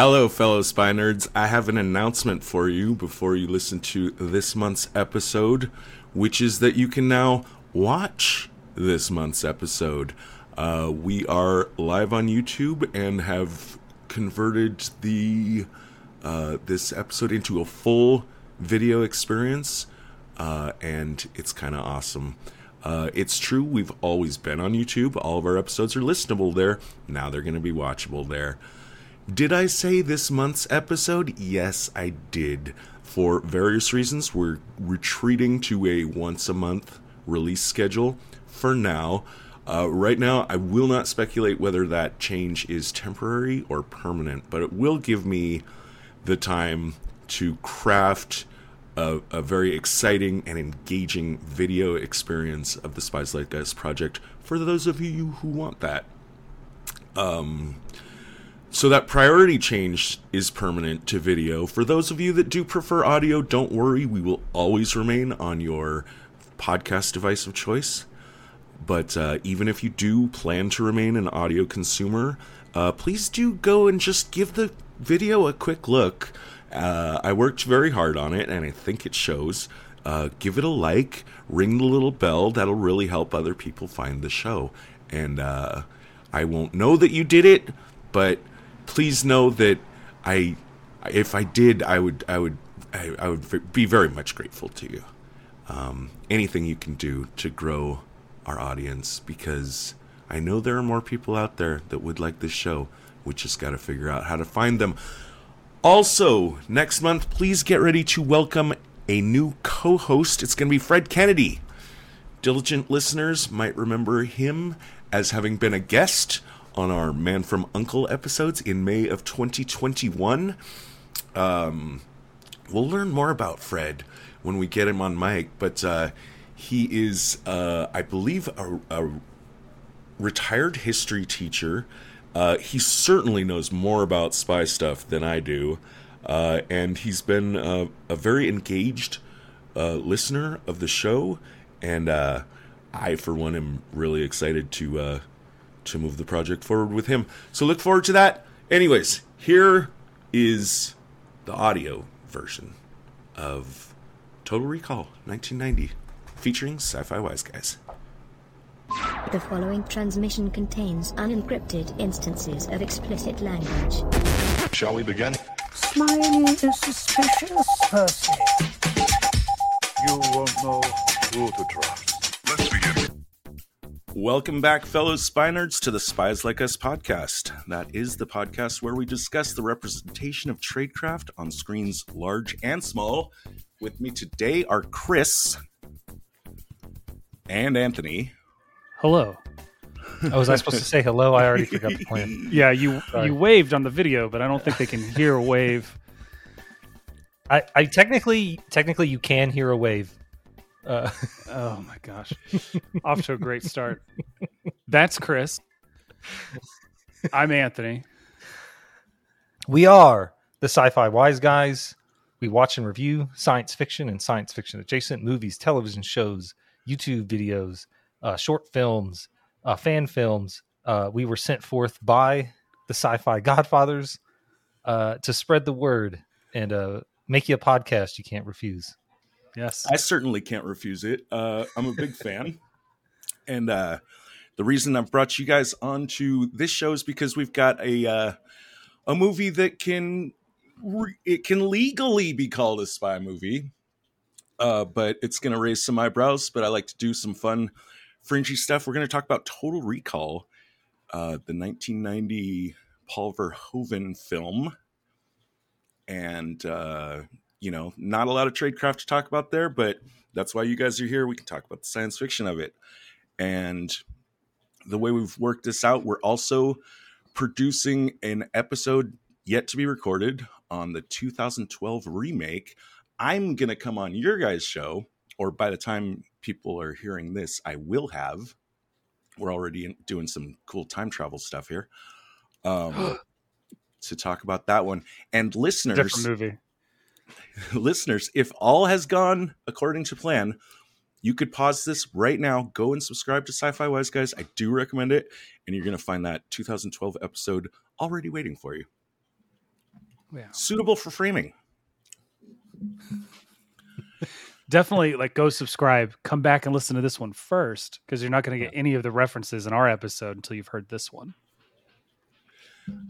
Hello, fellow Spy Nerds. I have an announcement for you before you listen to this month's episode, which is that you can now watch this month's episode. Uh, we are live on YouTube and have converted the uh, this episode into a full video experience, uh, and it's kind of awesome. Uh, it's true, we've always been on YouTube. All of our episodes are listenable there. Now they're going to be watchable there. Did I say this month's episode? Yes, I did. For various reasons, we're retreating to a once a month release schedule for now. Uh, right now, I will not speculate whether that change is temporary or permanent, but it will give me the time to craft a, a very exciting and engaging video experience of the Spies Like Us project for those of you who want that. Um, so that priority change is permanent to video. For those of you that do prefer audio, don't worry, we will always remain on your podcast device of choice. But uh, even if you do plan to remain an audio consumer, uh, please do go and just give the video a quick look. Uh, I worked very hard on it, and I think it shows. Uh, give it a like, ring the little bell. That'll really help other people find the show. And uh, I won't know that you did it, but please know that I, if I did, I would, I would, I, I would be very much grateful to you. Um, anything you can do to grow our audience, because I know there are more people out there that would like this show. We just got to figure out how to find them. Also, next month, please get ready to welcome a new co host. It's going to be Fred Kennedy. Diligent listeners might remember him as having been a guest on our Man from Uncle episodes in May of 2021. Um, we'll learn more about Fred when we get him on mic, but uh, he is, uh, I believe, a, a, retired history teacher. Uh, he certainly knows more about spy stuff than I do, uh, and he's been a very engaged uh, listener of the show, and uh, I, for one, am really excited to to move the project forward with him. So look forward to that. Anyways, here is the audio version of Total Recall 1990 featuring Sci Fi Wise Guys. The following transmission contains unencrypted instances of explicit language. Shall we begin? Smiley is suspicious, Percy. You won't know who to trust. Let's begin. Welcome back, fellow spy nerds, to the Spies Like Us podcast. That is the podcast where we discuss the representation of tradecraft on screens large and small. With me today are Chris and Anthony. Hello. Oh, was I supposed to say hello? I already forgot the plan. Yeah, you Sorry. you waved on the video, but I don't think they can hear a wave. I, I technically technically you can hear a wave. Uh. oh my gosh, off to a great start. That's Chris. I'm Anthony. We are the Sci-Fi Wise Guys. We watch and review science fiction and science fiction adjacent movies, television shows, YouTube videos, uh, short films, uh, fan films. Uh, we were sent forth by the Sci-Fi Godfathers uh, to spread the word and uh, make you a podcast you can't refuse. Yes, I certainly can't refuse it. Uh, I'm a big fan, and the reason I've brought you guys onto this show is because we've got a a movie that can it can legally be called a spy movie uh, but it's going to raise some eyebrows. But I like to do some fun, fringy stuff. We're going to talk about Total Recall, uh, the 1990 Paul Verhoeven film, and uh, you know, not a lot of tradecraft to talk about there, but that's why you guys are here. We can talk about the science fiction of it, and the way we've worked this out, we're also producing an episode yet to be recorded on the 2012 remake I'm going to come on your guys' show, or by the time people are hearing this, I will have. We're already doing some cool time travel stuff here. Um, to talk about that one. And listeners, different movie. listeners, if all has gone according to plan, you could pause this right now, go and subscribe to Sci Fi Wise Guys. I do recommend it. And you're going to find that 2012 episode already waiting for you. Yeah. suitable for framing. Definitely like go subscribe, come back and listen to this one first because you're not going to get any of the references in our episode until you've heard this one.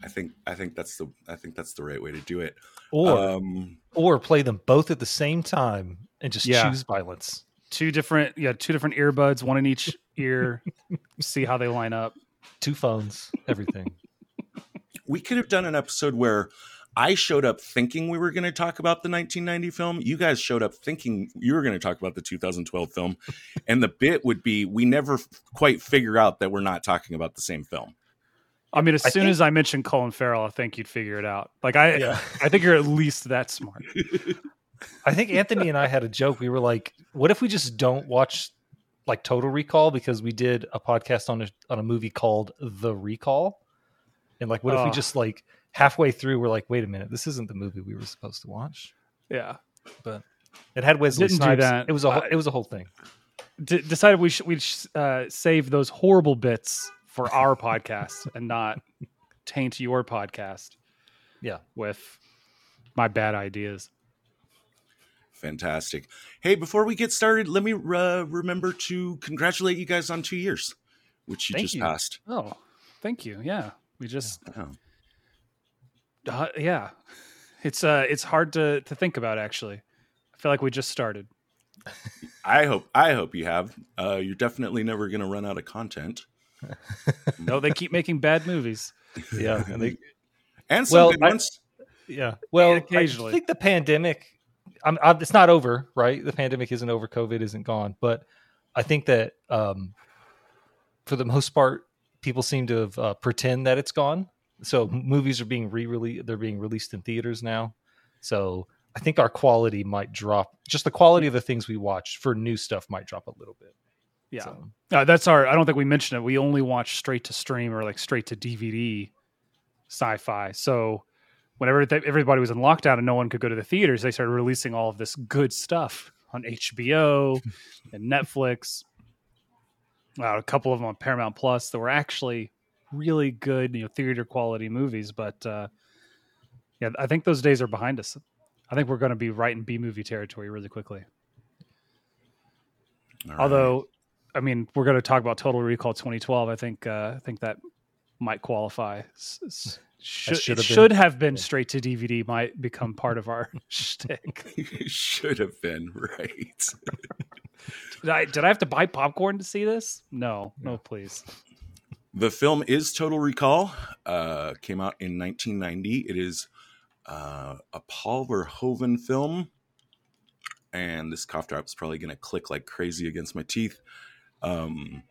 I think I think that's the I think that's the right way to do it. Or Um, or play them both at the same time and just Yeah. choose violence. Two different yeah, two different earbuds, one in each ear. see how they line up. Two phones, everything. we could have done an episode where I showed up thinking we were going to talk about the 1990 film. You guys showed up thinking you were going to talk about the 2012 film, and the bit would be we never f- quite figure out that we're not talking about the same film. I mean, as I soon think- as I mentioned Colin Farrell, I think you'd figure it out. Like I, Yeah. I think you're at least that smart. I think Anthony and I had a joke. We were like, "What if we just don't watch like Total Recall because we did a podcast on a on a movie called The Recall?" And like, what if we Oh. just like halfway through we're like, "Wait a minute, this isn't the movie we were supposed to watch." Yeah. But it had Wesley Didn't do that. It was a whole, it was a whole thing. D- decided we should we uh, save those horrible bits for our podcast and not taint your podcast Yeah. with my bad ideas. Fantastic. Hey, before we get started, let me uh, remember to congratulate you guys on two years, which you Thank just you. passed. Oh, thank you. Yeah, we just Oh. uh, yeah, it's uh it's hard to to think about actually. I feel like we just started. I hope I hope you have. Uh, you're definitely never going to run out of content, No, they keep making bad movies. Yeah. And they, and some Well, good I- ones. yeah. Well, occasionally. I think the pandemic. I'm, I'm, it's not over, right? The pandemic isn't over. COVID isn't gone, but I think that um, for the most part, people seem to have uh, pretend that it's gone. So movies are being re-released. They're being released in theaters now. So I think our quality might drop. Just the quality of the things we watch for new stuff might drop a little bit. Yeah, So, uh, that's our. I don't think we mentioned it. We only watch straight to stream or like straight to DVD sci-fi. So whenever th- everybody was in lockdown and no one could go to the theaters, they started releasing all of this good stuff on HBO and Netflix. Uh, a couple of them on Paramount Plus that were actually really good, you know, theater quality movies. But uh, yeah, I think those days are behind us. I think we're going to be right in B movie territory really quickly. Right. Although, I mean, we're going to talk about Total Recall 2012. I think uh, I think that might qualify. S- Should, should have been. should have been straight to DVD. Might become part of our shtick. should have been right. Did I, did I have to buy popcorn to see this? No, no, please. The film is Total Recall. Uh, came out in 1990. It is uh, a Paul Verhoeven film, and this cough drop is probably going to click like crazy against my teeth. Um,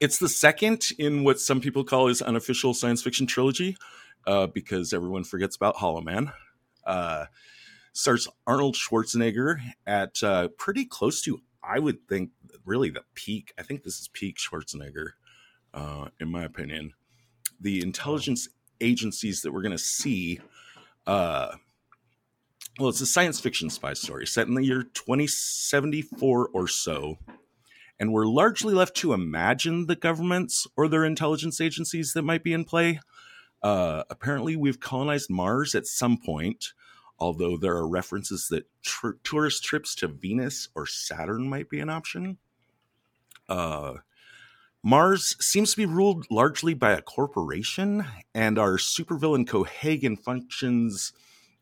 it's the second in what some people call his unofficial science fiction trilogy, uh, because everyone forgets about Hollow Man. Uh, stars Arnold Schwarzenegger at uh, pretty close to, I would think, really the peak. I think this is peak Schwarzenegger uh, in my opinion. The intelligence agencies that we're going to see, uh, well, it's a science fiction spy story set in the year 2074 or so. And we're largely left to imagine the governments or their intelligence agencies that might be in play. Uh, apparently, we've colonized Mars at some point, although there are references that tr- tourist trips to Venus or Saturn might be an option. Uh, Mars seems to be ruled largely by a corporation, and our supervillain Cohaagen functions,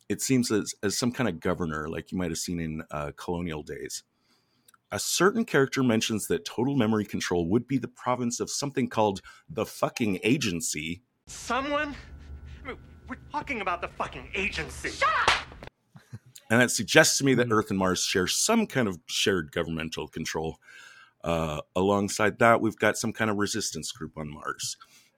it seems, as, as some kind of governor, like you might have seen in uh, colonial days. A certain character mentions that total memory control would be the province of something called the fucking agency. Someone? I mean, we're talking about the fucking agency. Shut up! And that suggests to me that Earth and Mars share some kind of shared governmental control. Uh, alongside that, we've got some kind of resistance group on Mars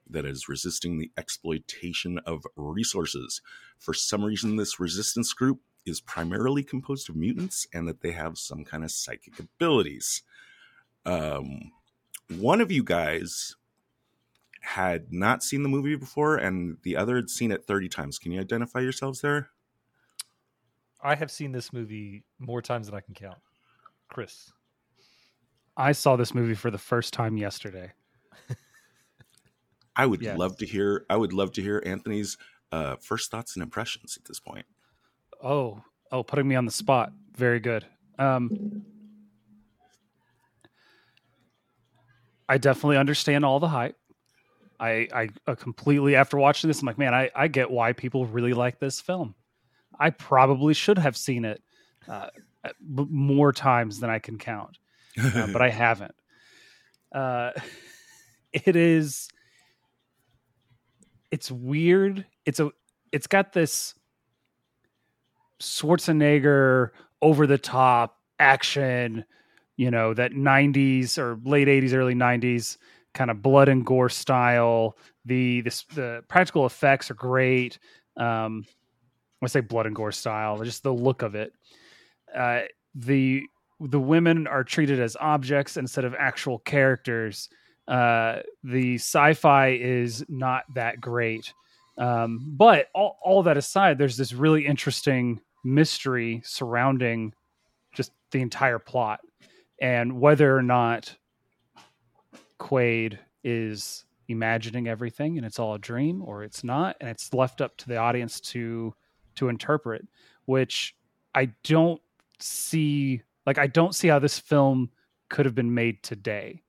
that is resisting the exploitation of resources. For some reason, this resistance group is primarily composed of mutants and that they have some kind of psychic abilities. Um, one of you guys had not seen the movie before, and the other had seen it 30 times. Can you identify yourselves there? I have seen this movie more times than I can count. Chris, I saw this movie for the first time yesterday. I would Yes. love to hear. I would love to hear Anthony's uh, first thoughts and impressions at this point. Oh, oh, putting me on the spot. Very good. Um, I definitely understand all the hype. I, I uh, completely after watching this, I'm like, man, I, I get why people really like this film. I probably should have seen it uh, b- more times than I can count, uh, but I haven't. Uh, it is. It's weird. It's a. It's got this Schwarzenegger over the top action, you know, that 90s or late 80s, early 90s kind of blood and gore style. The this the practical effects are great. Um, I say blood and gore style, just the look of it. Uh, the the women are treated as objects instead of actual characters. Uh, the sci-fi is not that great. Um, but all, all that aside, there's this really interesting mystery surrounding just the entire plot and whether or not Quaid is imagining everything and it's all a dream or it's not. And it's left up to the audience to to interpret which I don't see like I don't see how this film could have been made today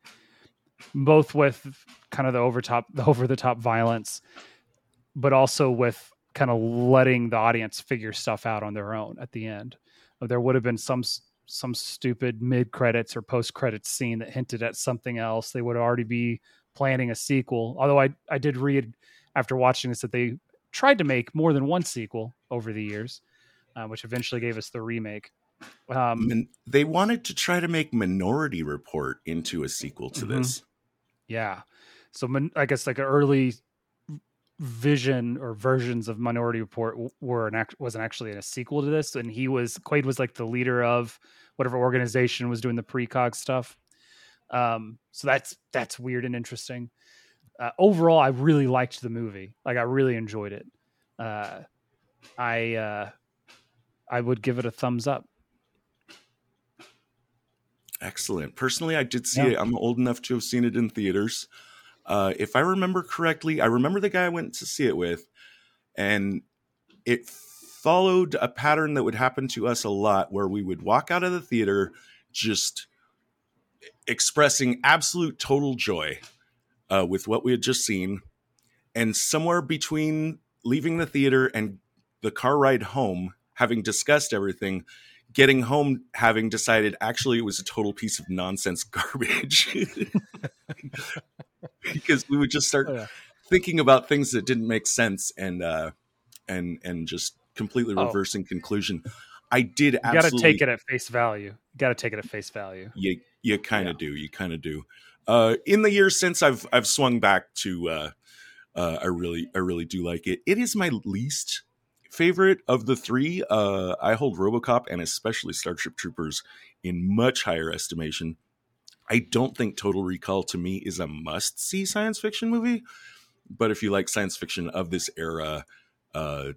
both with kind of the over top the over the top violence but also with kind of letting the audience figure stuff out on their own at the end. There would have been some some stupid mid credits or post credits scene that hinted at something else. They would already be planning a sequel. Although I I did read after watching this that they tried to make more than one sequel over the years, uh, which eventually gave us the remake. Um, they wanted to try to make Minority Report into a sequel to mm-hmm. this. Yeah, so I guess like an early vision or versions of Minority Report were an act wasn't actually a sequel to this, and he was Quaid was like the leader of whatever organization was doing the precog stuff. Um, so that's that's weird and interesting. Uh, overall, I really liked the movie. Like I really enjoyed it. Uh, I uh, I would give it a thumbs up. Excellent. Personally, I did see yeah. it. I'm old enough to have seen it in theaters. Uh, if I remember correctly, I remember the guy I went to see it with, and it followed a pattern that would happen to us a lot where we would walk out of the theater just expressing absolute total joy uh, with what we had just seen. And somewhere between leaving the theater and the car ride home, having discussed everything, getting home having decided actually it was a total piece of nonsense garbage because we would just start oh, yeah. thinking about things that didn't make sense and uh and and just completely reversing oh. conclusion i did you gotta take it at face value you gotta take it at face value you you kind of yeah. do you kind of do uh in the years since i've i've swung back to uh uh i really i really do like it it is my least favorite of the three, uh, I hold RoboCop and especially Starship Troopers in much higher estimation. I don't think Total Recall to me is a must see science fiction movie, but if you like science fiction of this era uh,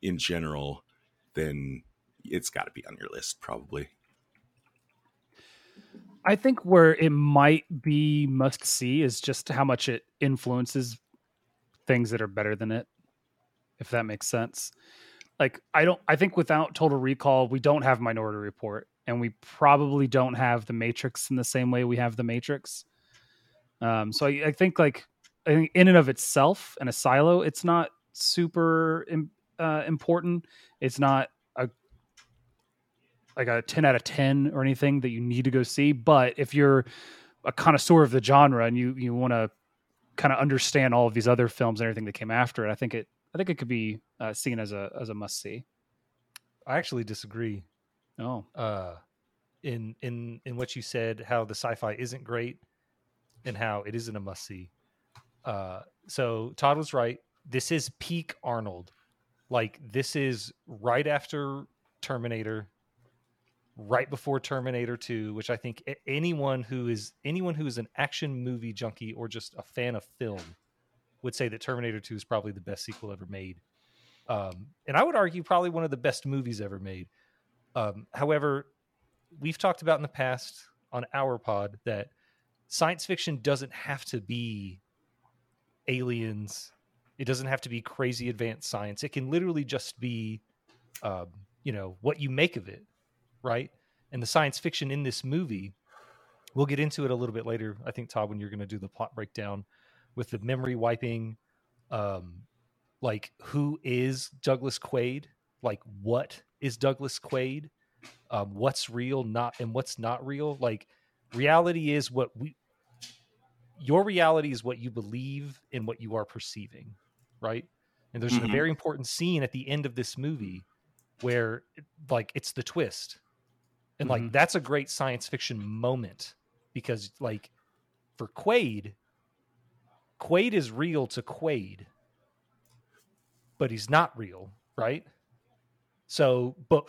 in general, then it's got to be on your list probably. I think where it might be must see is just how much it influences things that are better than it if that makes sense. Like I don't I think without Total Recall, we don't have Minority Report and we probably don't have the Matrix in the same way we have the Matrix. Um so I, I think like I think in and of itself and a silo, it's not super uh, important. It's not a like a 10 out of 10 or anything that you need to go see, but if you're a connoisseur of the genre and you you want to kind of understand all of these other films and everything that came after it, I think it I think it could be uh, seen as a as a must see. I actually disagree. Oh, uh, in in in what you said, how the sci-fi isn't great, and how it isn't a must see. Uh, so Todd was right. This is peak Arnold. Like this is right after Terminator, right before Terminator 2, which I think anyone who is anyone who is an action movie junkie or just a fan of film would say that Terminator 2 is probably the best sequel ever made. Um, and I would argue probably one of the best movies ever made. Um, however, we've talked about in the past on our pod that science fiction doesn't have to be aliens It doesn't have to be crazy advanced science. It can literally just be, um, you know, what you make of it, right? And the science fiction in this movie, we'll get into it a little bit later. I think Todd, when you're going to do the plot breakdown with the memory wiping, um, like who is Douglas Quaid? Like what is Douglas Quaid? Um, what's real, not and what's not real? Like reality is what we your reality is what you believe and what you are perceiving, right? And there's Mhm. a very important scene at the end of this movie where like it's the twist. And like Mhm. that's a great science fiction moment because like for Quaid, Quaid is real to Quaid, but he's not real, right? So, but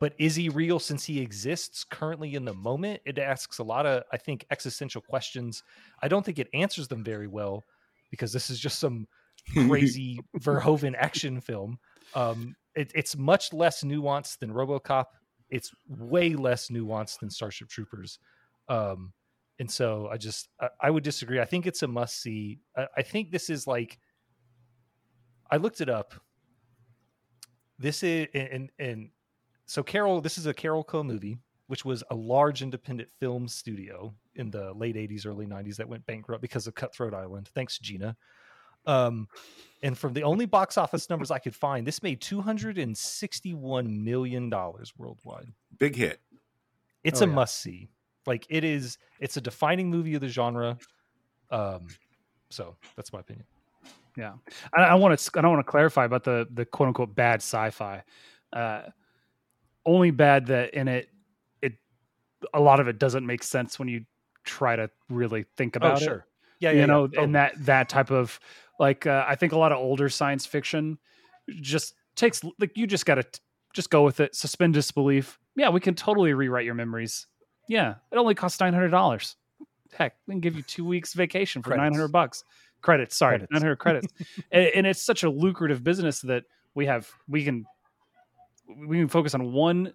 but is he real since he exists currently in the moment? It asks a lot of, I think, existential questions. I don't think it answers them very well because this is just some crazy Verhoeven action film. Um, it, it's much less nuanced than RoboCop. It's way less nuanced than Starship Troopers. Um, and so I just I, I would disagree. I think it's a must see. I, I think this is like I looked it up. This is and and so Carol. This is a Carolco movie, which was a large independent film studio in the late '80s, early '90s that went bankrupt because of Cutthroat Island. Thanks, Gina. Um, and from the only box office numbers I could find, this made two hundred and sixty-one million dollars worldwide. Big hit. It's Oh, a yeah. must see. Like it is. It's a defining movie of the genre. Um, so that's my opinion. Yeah, I, I want to. I don't want to clarify about the the quote unquote bad sci-fi. Uh, only bad that in it, it a lot of it doesn't make sense when you try to really think about it. oh, sure. Yeah, yeah. you yeah. know, Oh, and that that type of like uh, I think a lot of older science fiction just takes like you just got to just go with it, suspend disbelief. Yeah, we can totally rewrite your memories. Yeah, it only costs nine hundred dollars. Heck, we can give you two weeks vacation for nine hundred bucks. Credits, sorry, Credits. nine hundred credits, and, and it's such a lucrative business that we have we can we can focus on one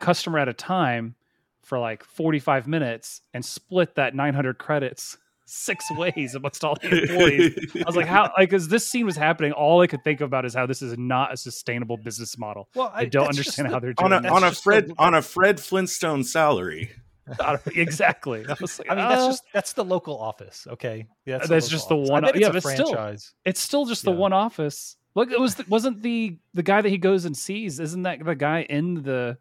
customer at a time for like 45 minutes and split that 900 credits six ways amongst all the employees. I was like, how? Like, as this scene was happening, all I could think about is how this is not a sustainable business model. Well, I, don't understand the- how they're doing on a on a Fred the- on a Fred Flintstone salary. exactly. I was like, I mean, that's uh, just that's the local office. Okay, yeah, That's local just the office. I one- yeah, a but still- it's still just the one office. Look, it was the, wasn't the the guy that he goes and sees? Isn't that the guy in the?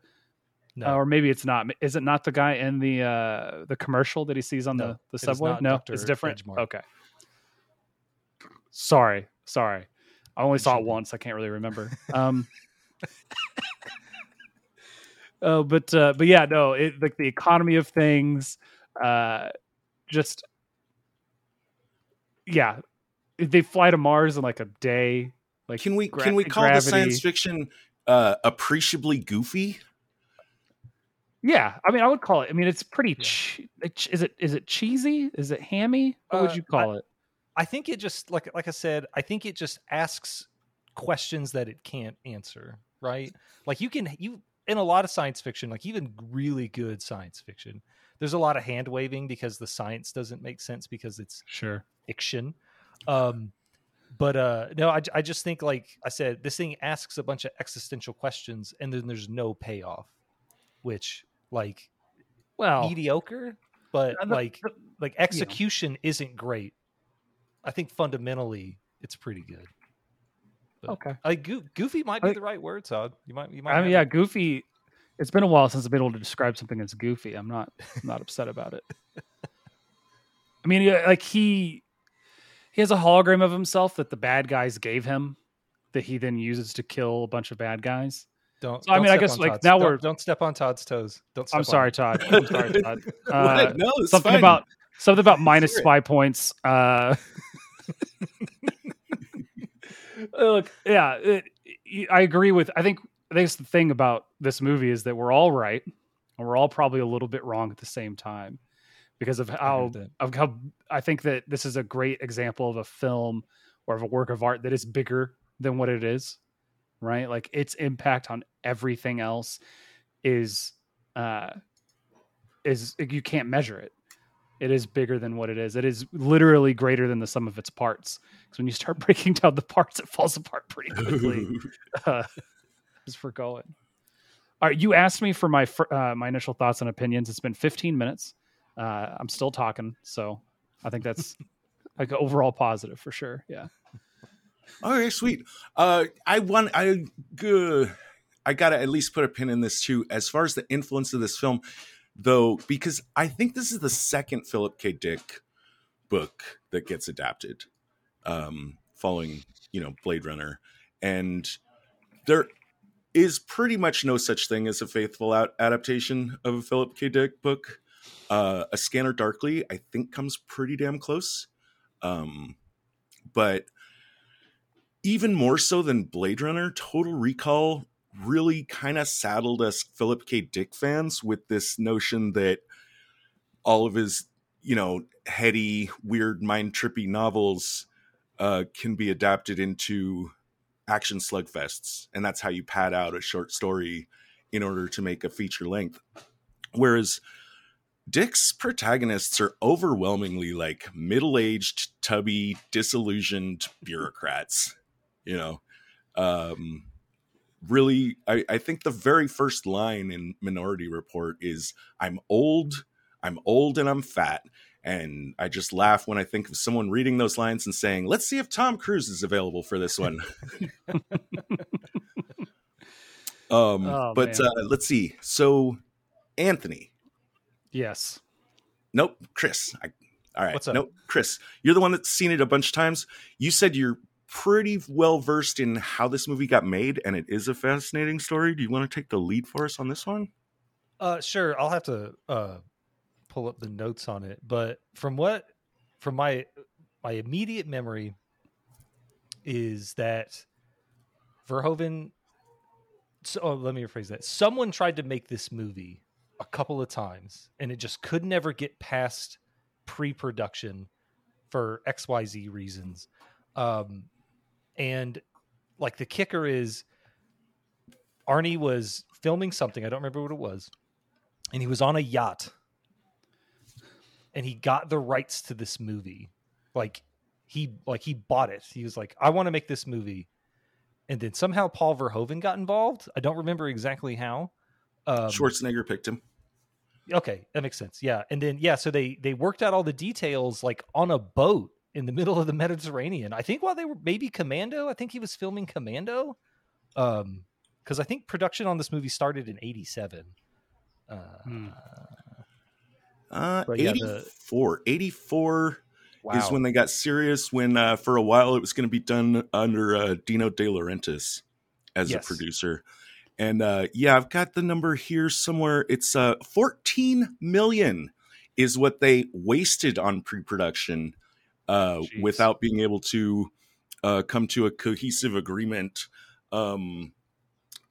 No, Uh, or maybe it's not. Is it not the guy in the uh the commercial that he sees on No, the the subway? No, Dr. it's different. Edgemar. Okay. Sorry, sorry. I only saw it once. I can't really remember. Um. Oh, but uh, but yeah, no, it like the economy of things, uh, just yeah, they fly to Mars in like a day. Like, Can we gra- can we call gravity. the science fiction uh, appreciably goofy? Yeah, I mean, I would call it. I mean, it's pretty. Yeah. che- Is it is it cheesy? Is it hammy? What would Uh, you call it? I think it just like like I said, I think it just asks questions that it can't answer, right? Like you can you in a lot of science fiction, like even really good science fiction, there's a lot of hand waving because the science doesn't make sense because it's Sure. fiction. Um but uh no, I I just think like I said, this thing asks a bunch of existential questions and then there's no payoff, which like Well, mediocre, but the- like like execution isn't great. I think fundamentally it's pretty good. But okay. I Goo- goofy might be I- the right word, Todd. You might you might I mean, yeah, it. goofy. It's been a while since I've been able to describe something as goofy. I'm not I'm not upset about it. I mean, like he he has a hologram of himself that the bad guys gave him that he then uses to kill a bunch of bad guys. Don't, So, I don't mean, I guess, like, Todd's- now don't- we're- don't step on Todd's toes. Don't step I'm sorry. Todd. I'm sorry, Todd. Uh, what? No, it's something fine. about something about minus spy points. Uh, look, yeah, it, I agree with. I think I think it's the thing about this movie is that we're all right, and we're all probably a little bit wrong at the same time because of how of how I think that this is a great example of a film or of a work of art that is bigger than what it is, right? Like its impact on everything else is uh is you can't measure it it is bigger than what it is. It is literally greater than the sum of its parts. Because when you start breaking down the parts, it falls apart pretty quickly. uh, as we're going. All right, you asked me for my uh, my initial thoughts and opinions. It's been 15 minutes. Uh, I'm still talking, so I think that's like overall positive for sure. Yeah. All right, sweet. Uh, I want I uh, I gotta at least put a pin in this too. As far as the influence of this film, though, because I think this is the second Philip K. Dick book that gets adapted, um, following you know Blade Runner, and there is pretty much no such thing as a faithful out- adaptation of a Philip K. Dick book. Uh, a Scanner Darkly, I think, comes pretty damn close. Um, but even more so than Blade Runner, Total Recall really kind of saddled us Philip K. Dick fans with this notion that all of his, you know, heady, weird, mind trippy novels uh, can be adapted into action slugfests, and that's how you pad out a short story in order to make a feature length. Whereas Dick's protagonists are overwhelmingly like middle aged, tubby, disillusioned bureaucrats. You know, um, really, I, I think the very first line in Minority Report is I'm old, I'm old, and I'm fat. And I just laugh when I think of someone reading those lines and saying, let's see if Tom Cruise is available for this one. um, Oh, but uh, let's see. So, Anthony, Yes. Nope, Chris. I, all right. What's up? Nope, Chris. You're the one that's seen it a bunch of times. You said you're pretty well versed in how this movie got made, and it is a fascinating story. Do you want to take the lead for us on this one? Uh, sure. I'll have to uh, pull up the notes on it, but from what, from my my immediate memory, is that Verhoeven. So oh, let me rephrase that. Someone tried to make this movie a couple of times, and it just could never get past pre-production for X Y Z reasons. Um, and like the kicker is Arnie was filming something. I don't remember what it was. And he was on a yacht. And he got the rights to this movie. Like he like he bought it. He was like, I want to make this movie. And then somehow Paul Verhoeven got involved. I don't remember exactly how. Um, Schwarzenegger picked him. okay that makes sense yeah and then yeah so they they worked out all the details like on a boat in the middle of the mediterranean i think while they were maybe commando i think he was filming commando um because i think production on this movie started in 87 uh Hmm. Uh, But yeah, the- 84. 84 wow is when they got serious, when uh, for a while it was going to be done under uh, Dino De Laurentiis as Yes. a producer. And uh, yeah, I've got the number here somewhere. It's uh, 14 million is what they wasted on pre-production uh, without being able to uh, come to a cohesive agreement. Um,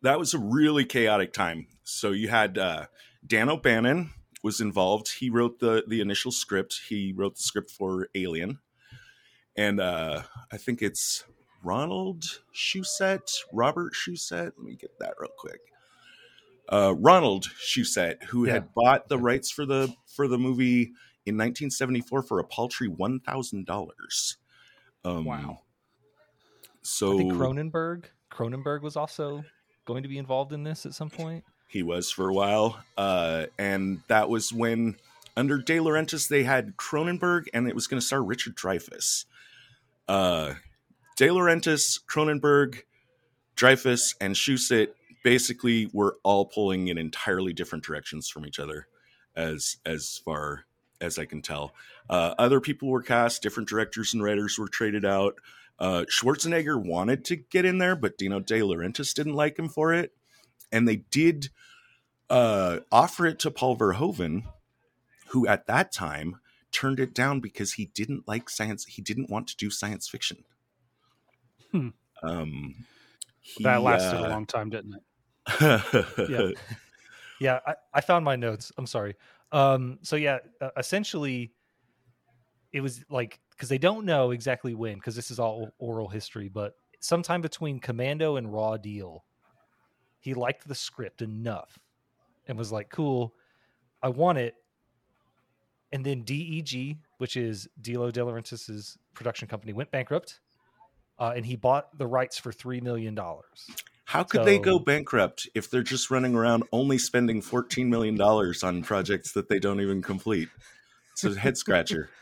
that was a really chaotic time. So you had uh, Dan O'Bannon was involved. He wrote the the initial script. He wrote the script for Alien, and uh, I think it's Ronald Shusett, Robert Shusett. Let me get that real quick. Uh, Ronald Shusett, who Yeah. had bought the rights for the for the movie in 1974 for a paltry one thousand dollars. Um, Wow. So i think cronenberg cronenberg was also going to be involved in this at some point He was for a while. Uh, and that was when, under De Laurentiis, they had Cronenberg and it was going to star Richard Dreyfuss. Uh, De Laurentiis, Cronenberg, Dreyfuss, and Shusett basically were all pulling in entirely different directions from each other, as as far as I can tell. Uh, other people were cast, different directors and writers were traded out. Uh, Schwarzenegger wanted to get in there, but Dino De Laurentiis didn't like him for it and they did uh, offer it to Paul Verhoeven, who at that time turned it down because he didn't like science. He didn't want to do science fiction. Hmm. Um, he, That lasted uh, a long time, didn't it? yeah. Yeah, I, I found my notes. I'm sorry. Um, so yeah, essentially, it was like because they don't know exactly when because this is all oral history, but sometime between Commando and Raw Deal, he liked the script enough and was like, "Cool, I want it." and then DEG, which is Dino De Laurentiis's production company, went bankrupt, uh, and he bought the rights for three million dollars. How could they go bankrupt if they're just running around only spending $14 million on projects that they don't even complete? It's a head scratcher.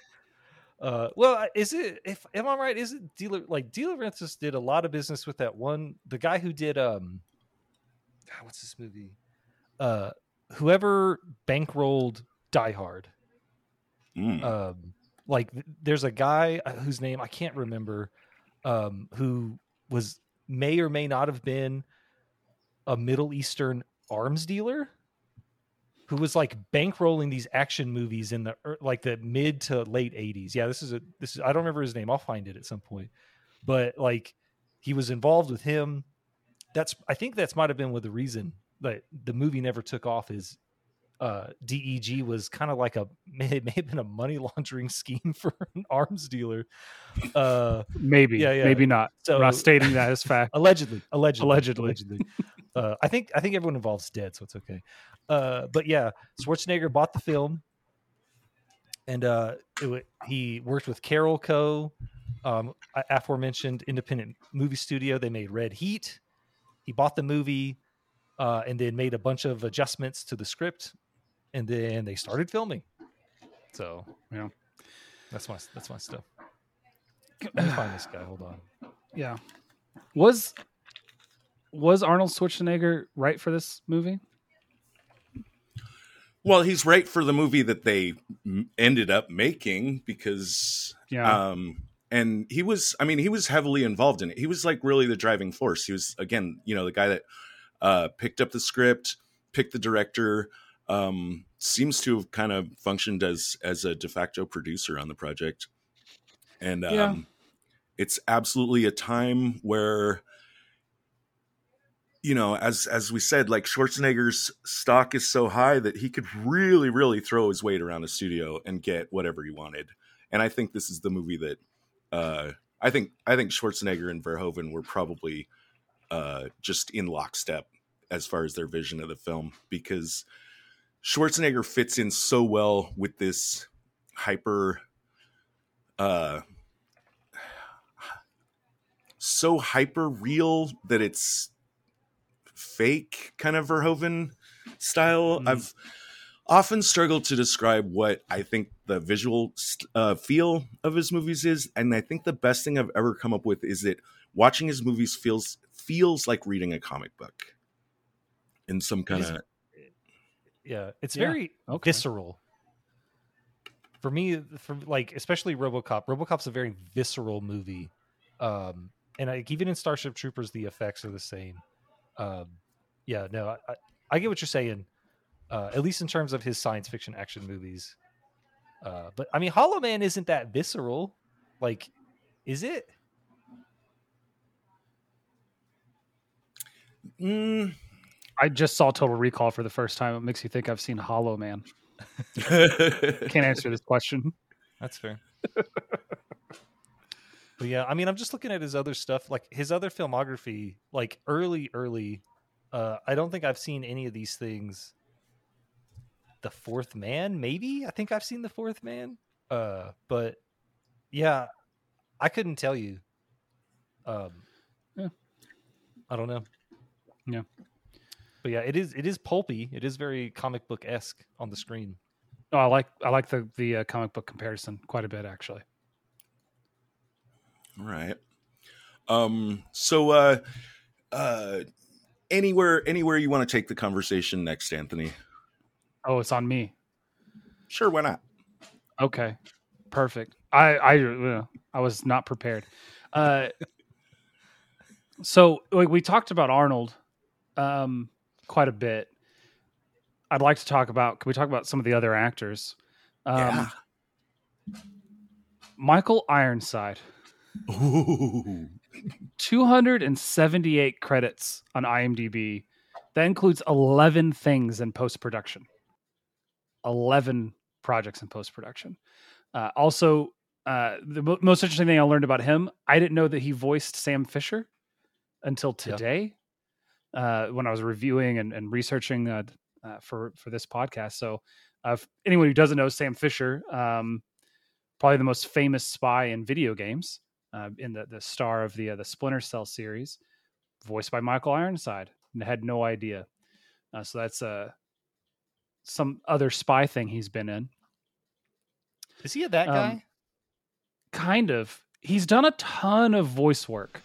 Uh, well, is it? If am I right? Is it dealer like De Laurentiis did a lot of business with that one, the guy who did um, God, what's this movie? Uh, whoever bankrolled Die Hard. Mm. um like th- there's a guy uh, whose name I can't remember um who was may or may not have been a Middle Eastern arms dealer who was like bankrolling these action movies in the like the mid to late 80s. Yeah, this is a this is I don't remember his name. I'll find it at some point. But like he was involved with him. That's I think that's might have been with the reason that the movie never took off is uh, DEG was kind of like a may, it may have been a money laundering scheme for an arms dealer. Uh, Maybe, Yeah, yeah. maybe not. So- I'm not stating that as fact. allegedly, allegedly, Allegedly. allegedly. Uh, I think I think everyone involved's dead, so it's okay. Uh, but yeah, Schwarzenegger bought the film, and uh, it, he worked with Carolco. Um, aforementioned independent movie studio. They made Red Heat. He bought the movie, uh, and then made a bunch of adjustments to the script, and then they started filming. So Yeah. that's my that's my stuff. Let me find this guy. Hold on. Yeah. Was was Arnold Schwarzenegger right for this movie? Well, he's right for the movie that they ended up making because, Yeah. um, and he was, I mean, he was heavily involved in it. He was like really the driving force. He was, again, you know, the guy that uh, picked up the script, picked the director, um, seems to have kind of functioned as as a de facto producer on the project. And um, Yeah. it's absolutely a time where you know, as as we said, like Schwarzenegger's stock is so high that he could really, really throw his weight around a studio and get whatever he wanted. And I think this is the movie that uh, I think I think Schwarzenegger and Verhoeven were probably uh, just in lockstep as far as their vision of the film because Schwarzenegger fits in so well with this hyper uh so hyper real that it's fake kind of Verhoeven style. Mhm. I've often struggled to describe what I think the visual uh, feel of his movies is, and I think the best thing I've ever come up with is that watching his movies feels feels like reading a comic book in some kind of Yeah, it's Yeah, very okay. visceral. For me, for like especially RoboCop, RoboCop's a very visceral movie, um, and like even in Starship Troopers, the effects are the same. Um, yeah, no, I, I, I get what you're saying. Uh, at least in terms of his science fiction action movies. Uh, but I mean, Hollow Man isn't that visceral. Like, is it? Mm, I just saw Total Recall for the first time. It makes you think I've seen Hollow Man. Can't answer this question. That's fair. but yeah, I mean, I'm just looking at his other stuff, like his other filmography, like early, early. Uh, I don't think I've seen any of these things. The Fourth Man, maybe. I think I've seen The Fourth Man. Uh, but yeah, I couldn't tell you. Um, Yeah. I don't know. Yeah. But yeah, it is. It is pulpy. It is very comic book esque on the screen. Oh, I like I like the the uh, comic book comparison quite a bit actually. All right. Um. So, uh, uh, anywhere, anywhere you want to take the conversation next, Anthony? Oh, it's on me. Sure. Why not? Okay, perfect. I I I was not prepared. Uh, so like we talked about Arnold, um, quite a bit. I'd like to talk about. Can we talk about some of the other actors? Um, Yeah. Michael Ironside, Ooh. 278 credits on IMDb. That includes 11 things in post production. 11 projects in post production. Uh, also, uh, the mo- most interesting thing I learned about him, I didn't know that he voiced Sam Fisher until today uh, when I was reviewing and, and researching uh, uh, for for this podcast. So Uh, if anyone who doesn't know Sam Fisher, um, probably the most famous spy in video games, uh, in the the star of the uh, the Splinter Cell series, voiced by Michael Ironside. And had no idea. Uh, so that's uh, some other spy thing he's been in. Is he a that guy? Um, kind of. He's done a ton of voice work.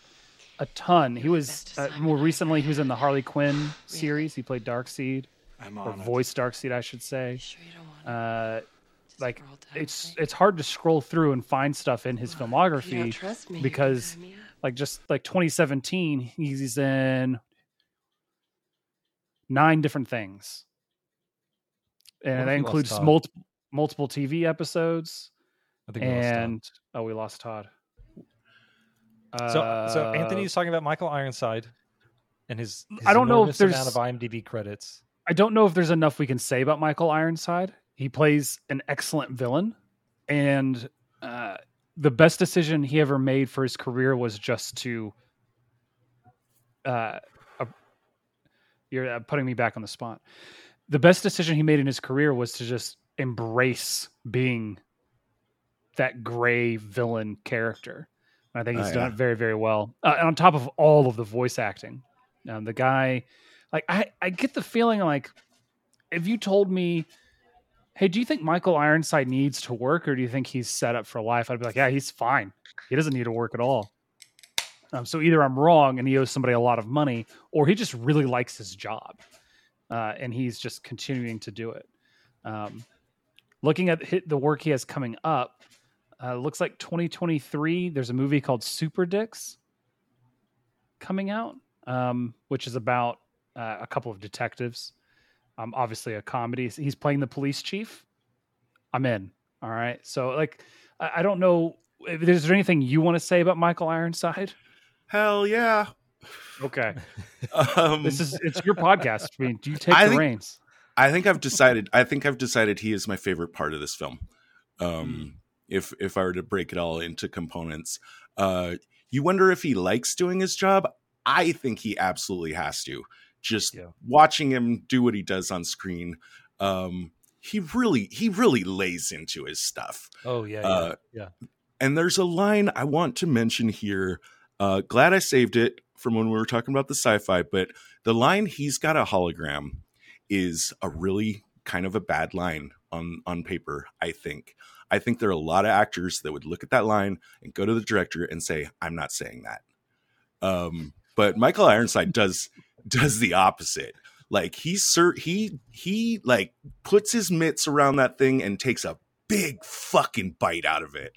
A ton. He was uh, more recently. He was in the Harley Quinn series. He played Darkseid, I'm or on it. voiced Darkseid, I should say. Sure you don't want Uh, like it's it's hard to scroll through and find stuff in his You don't filmography trust me. because Tie me up. like just like 2017 he's in nine different things and that includes multiple multiple tv episodes I think we lost Todd. and oh we lost todd So, so Uh, Anthony's talking about Michael Ironside and his, his I don't know if enormous amount of there's- IMDb credits. I don't know if there's enough we can say about Michael Ironside. He plays an excellent villain, and uh, the best decision he ever made for his career was just to. Uh, uh, you're uh, putting me back on the spot. The best decision he made in his career was to just embrace being that gray villain character. I think he's Oh, done yeah. it very, very well. Uh, and on top of all of the voice acting, um, the guy like I, I get the feeling like if you told me hey do you think michael ironside needs to work or do you think he's set up for life i'd be like yeah he's fine he doesn't need to work at all um, so either i'm wrong and he owes somebody a lot of money or he just really likes his job uh, and he's just continuing to do it um, looking at the work he has coming up uh, looks like 2023 there's a movie called super dicks coming out um, which is about uh, a couple of detectives. Um, obviously a comedy. He's playing the police chief. I'm in. All right. So like, I, I don't know. If, is there anything you want to say about Michael Ironside? Hell yeah. Okay. Um, This is it's your podcast. I mean, do you take I the think- reins? I think I've decided. I think I've decided he is my favorite part of this film. Um, If if I were to break it all into components, uh, you wonder if he likes doing his job. I think he absolutely has to. Just Yeah. watching him do what he does on screen, um, he really he really lays into his stuff. Oh yeah, yeah, Uh, yeah. And there's a line I want to mention here. Uh, glad I saved it from when we were talking about the sci-fi, but the line "He's got a hologram" is a really kind of a bad line on on paper. I think. I think there are a lot of actors that would look at that line and go to the director and say, "I'm not saying that." Um, but Michael Ironside does does the opposite. Like he sir he he like puts his mitts around that thing and takes a big fucking bite out of it.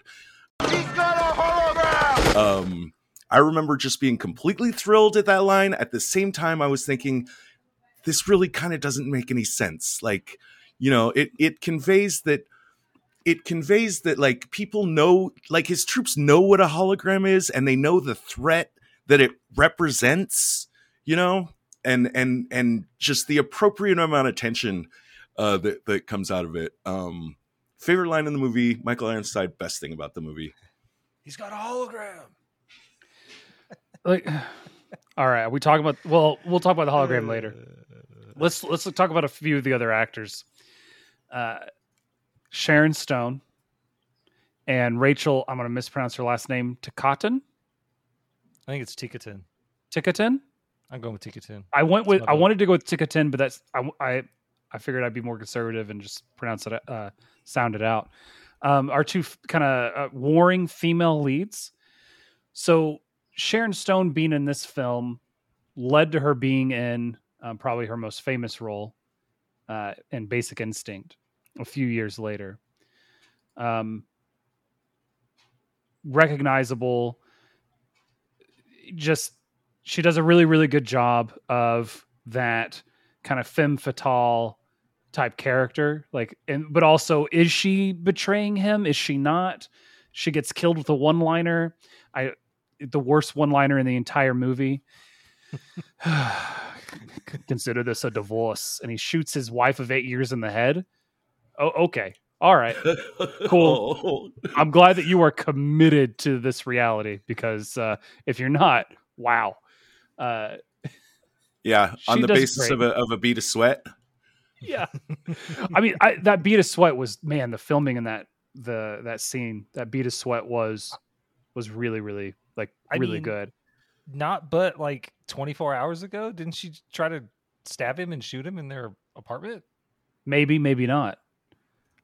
He's got a hologram. Um, I remember just being completely thrilled at that line. At the same time, I was thinking, this really kind of doesn't make any sense. Like, you know, it it conveys that it conveys that like people know, like his troops know what a hologram is, and they know the threat that it represents. You know, and and and just the appropriate amount of tension uh, that that comes out of it. Um, favorite line in the movie, Michael Ironside. Best thing about the movie. He's got a hologram. Like, all right, we talk about. Well, we'll talk about the hologram later. Let's let's talk about a few of the other actors. Uh, Sharon Stone and Rachel. I'm going to mispronounce her last name. Tikatin. I think it's Tikatin. Tikatin. I'm going with Tikatin. I went with. I wanted to go with Tikatin, but that's I. I, I figured I'd be more conservative and just pronounce it, uh, sound it out. Um, our two kind of uh, warring female leads. So Sharon Stone being in this film led to her being in um, probably her most famous role uh, in Basic Instinct a few years later. Um, recognizable, just she does a really really good job of that kind of femme fatale type character like and but also is she betraying him? Is she not? She gets killed with a one liner i the worst one liner in the entire movie. Consider this a divorce. And he shoots his wife of eight years in the head oh okay all right Cool. i'm glad that you are committed to this reality because uh if you're not wow uh Yeah, on the basis great. of a of a bead of sweat. yeah. I mean, I, that beat of sweat was man. The filming in that the that scene, that beat of sweat was was really really like I really mean, good. Not but like 24 hours ago, didn't she try to stab him and shoot him in their apartment? Maybe, maybe not.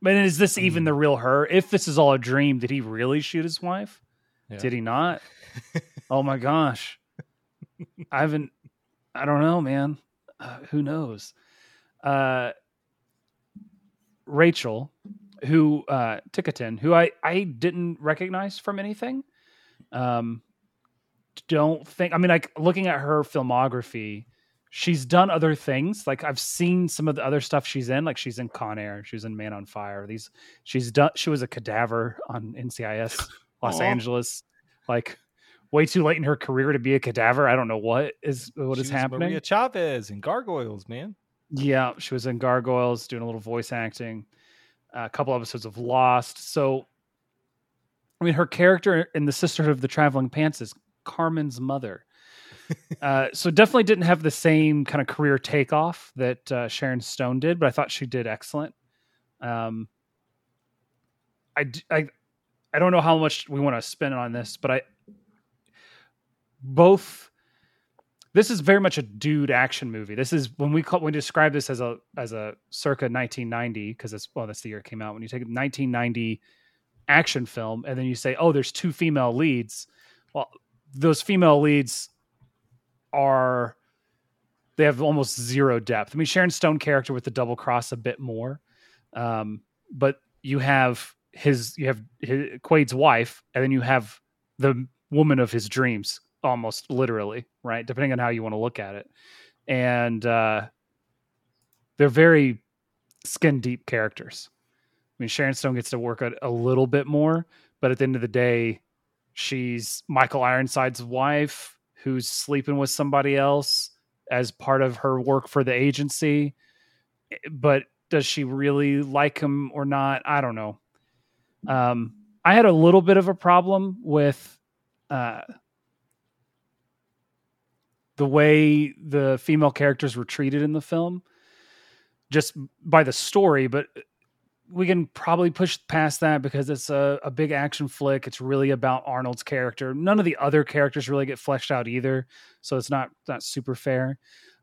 But is this even Mm. the real her? If this is all a dream, did he really shoot his wife? Yeah. Did he not? oh my gosh. I haven't I don't know, man. Uh, who knows? Uh Rachel, who uh Ticotin, who I I didn't recognize from anything. Um don't think I mean like looking at her filmography, she's done other things. Like I've seen some of the other stuff she's in, like she's in Con Air, she's in Man on Fire. These she's done she was a cadaver on NCIS Los Aw. Angeles. Like way too late in her career to be a cadaver. I don't know what is what She is was happening. Maria Chavez and Gargoyles, man. Yeah, she was in Gargoyles doing a little voice acting, a couple episodes of Lost. So, I mean, her character in the Sisterhood of the Traveling Pants is Carmen's mother. Uh, so definitely didn't have the same kind of career takeoff that uh, Sharon Stone did, but I thought she did excellent. Um, I, I, I don't know how much we want to spend on this, but I both this is very much a dude action movie. This is when we call, when we describe this as a as a circa 1990 because that's well that's the year it came out. When you take a 1990 action film and then you say, oh, there's two female leads. Well, those female leads are they have almost zero depth. I mean, Sharon Stone character with the double cross a bit more, um, but you have his you have his, Quaid's wife, and then you have the woman of his dreams, almost literally, right? Depending on how you want to look at it, and uh, they're very skin deep characters. I mean, Sharon Stone gets to work a, a little bit more, but at the end of the day, she's Michael Ironside's wife who's sleeping with somebody else as part of her work for the agency. But does she really like him or not? I don't know. Um, I had a little bit of a problem with uh, the way the female characters were treated in the film, just by the story. But we can probably push past that because it's a, a big action flick. It's really about Arnold's character. None of the other characters really get fleshed out either, so it's not not super fair.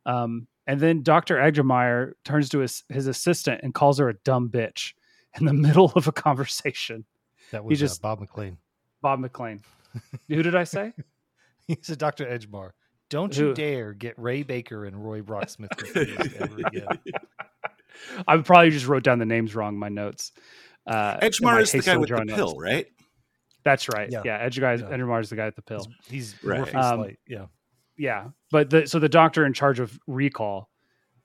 Um, and then Dr. Edgemar turns to his, his assistant and calls her a dumb bitch in the middle of a conversation. That He was just- uh, Bob McLean. Bob McLean. Who did I say? He said, Dr. Edgemar, don't you dare get Ray Baker and Roy Brocksmith confused ever again. I probably just wrote down the names wrong in my notes. Uh, in Edgemar my is the guy hastily with the drawn pill, notes. right? That's right. Yeah. Yeah, Edgemar, Yeah. Edgemar is the guy with the pill. He's Right. Morpheus Um, Light. Yeah. yeah but the so the doctor in charge of recall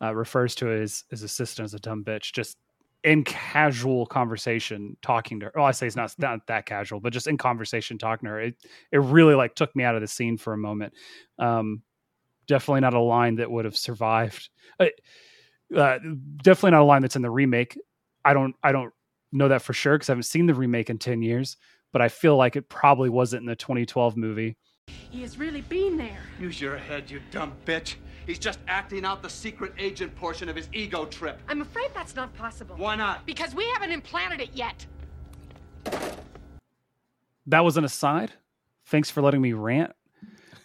uh, refers to his his assistant as a dumb bitch just in casual conversation talking to her well i say it's not not that casual but just in conversation talking to her it it really like took me out of the scene for a moment um definitely not a line that would have survived uh, uh, definitely not a line that's in the remake i don't i don't know that for sure because i haven't seen the remake in 10 years but i feel like it probably wasn't in the 2012 movie He has really been there. Use your head, you dumb bitch. He's just acting out the secret agent portion of his ego trip. I'm afraid that's not possible. Why not? Because we haven't implanted it yet. that was an aside. Thanks for letting me rant.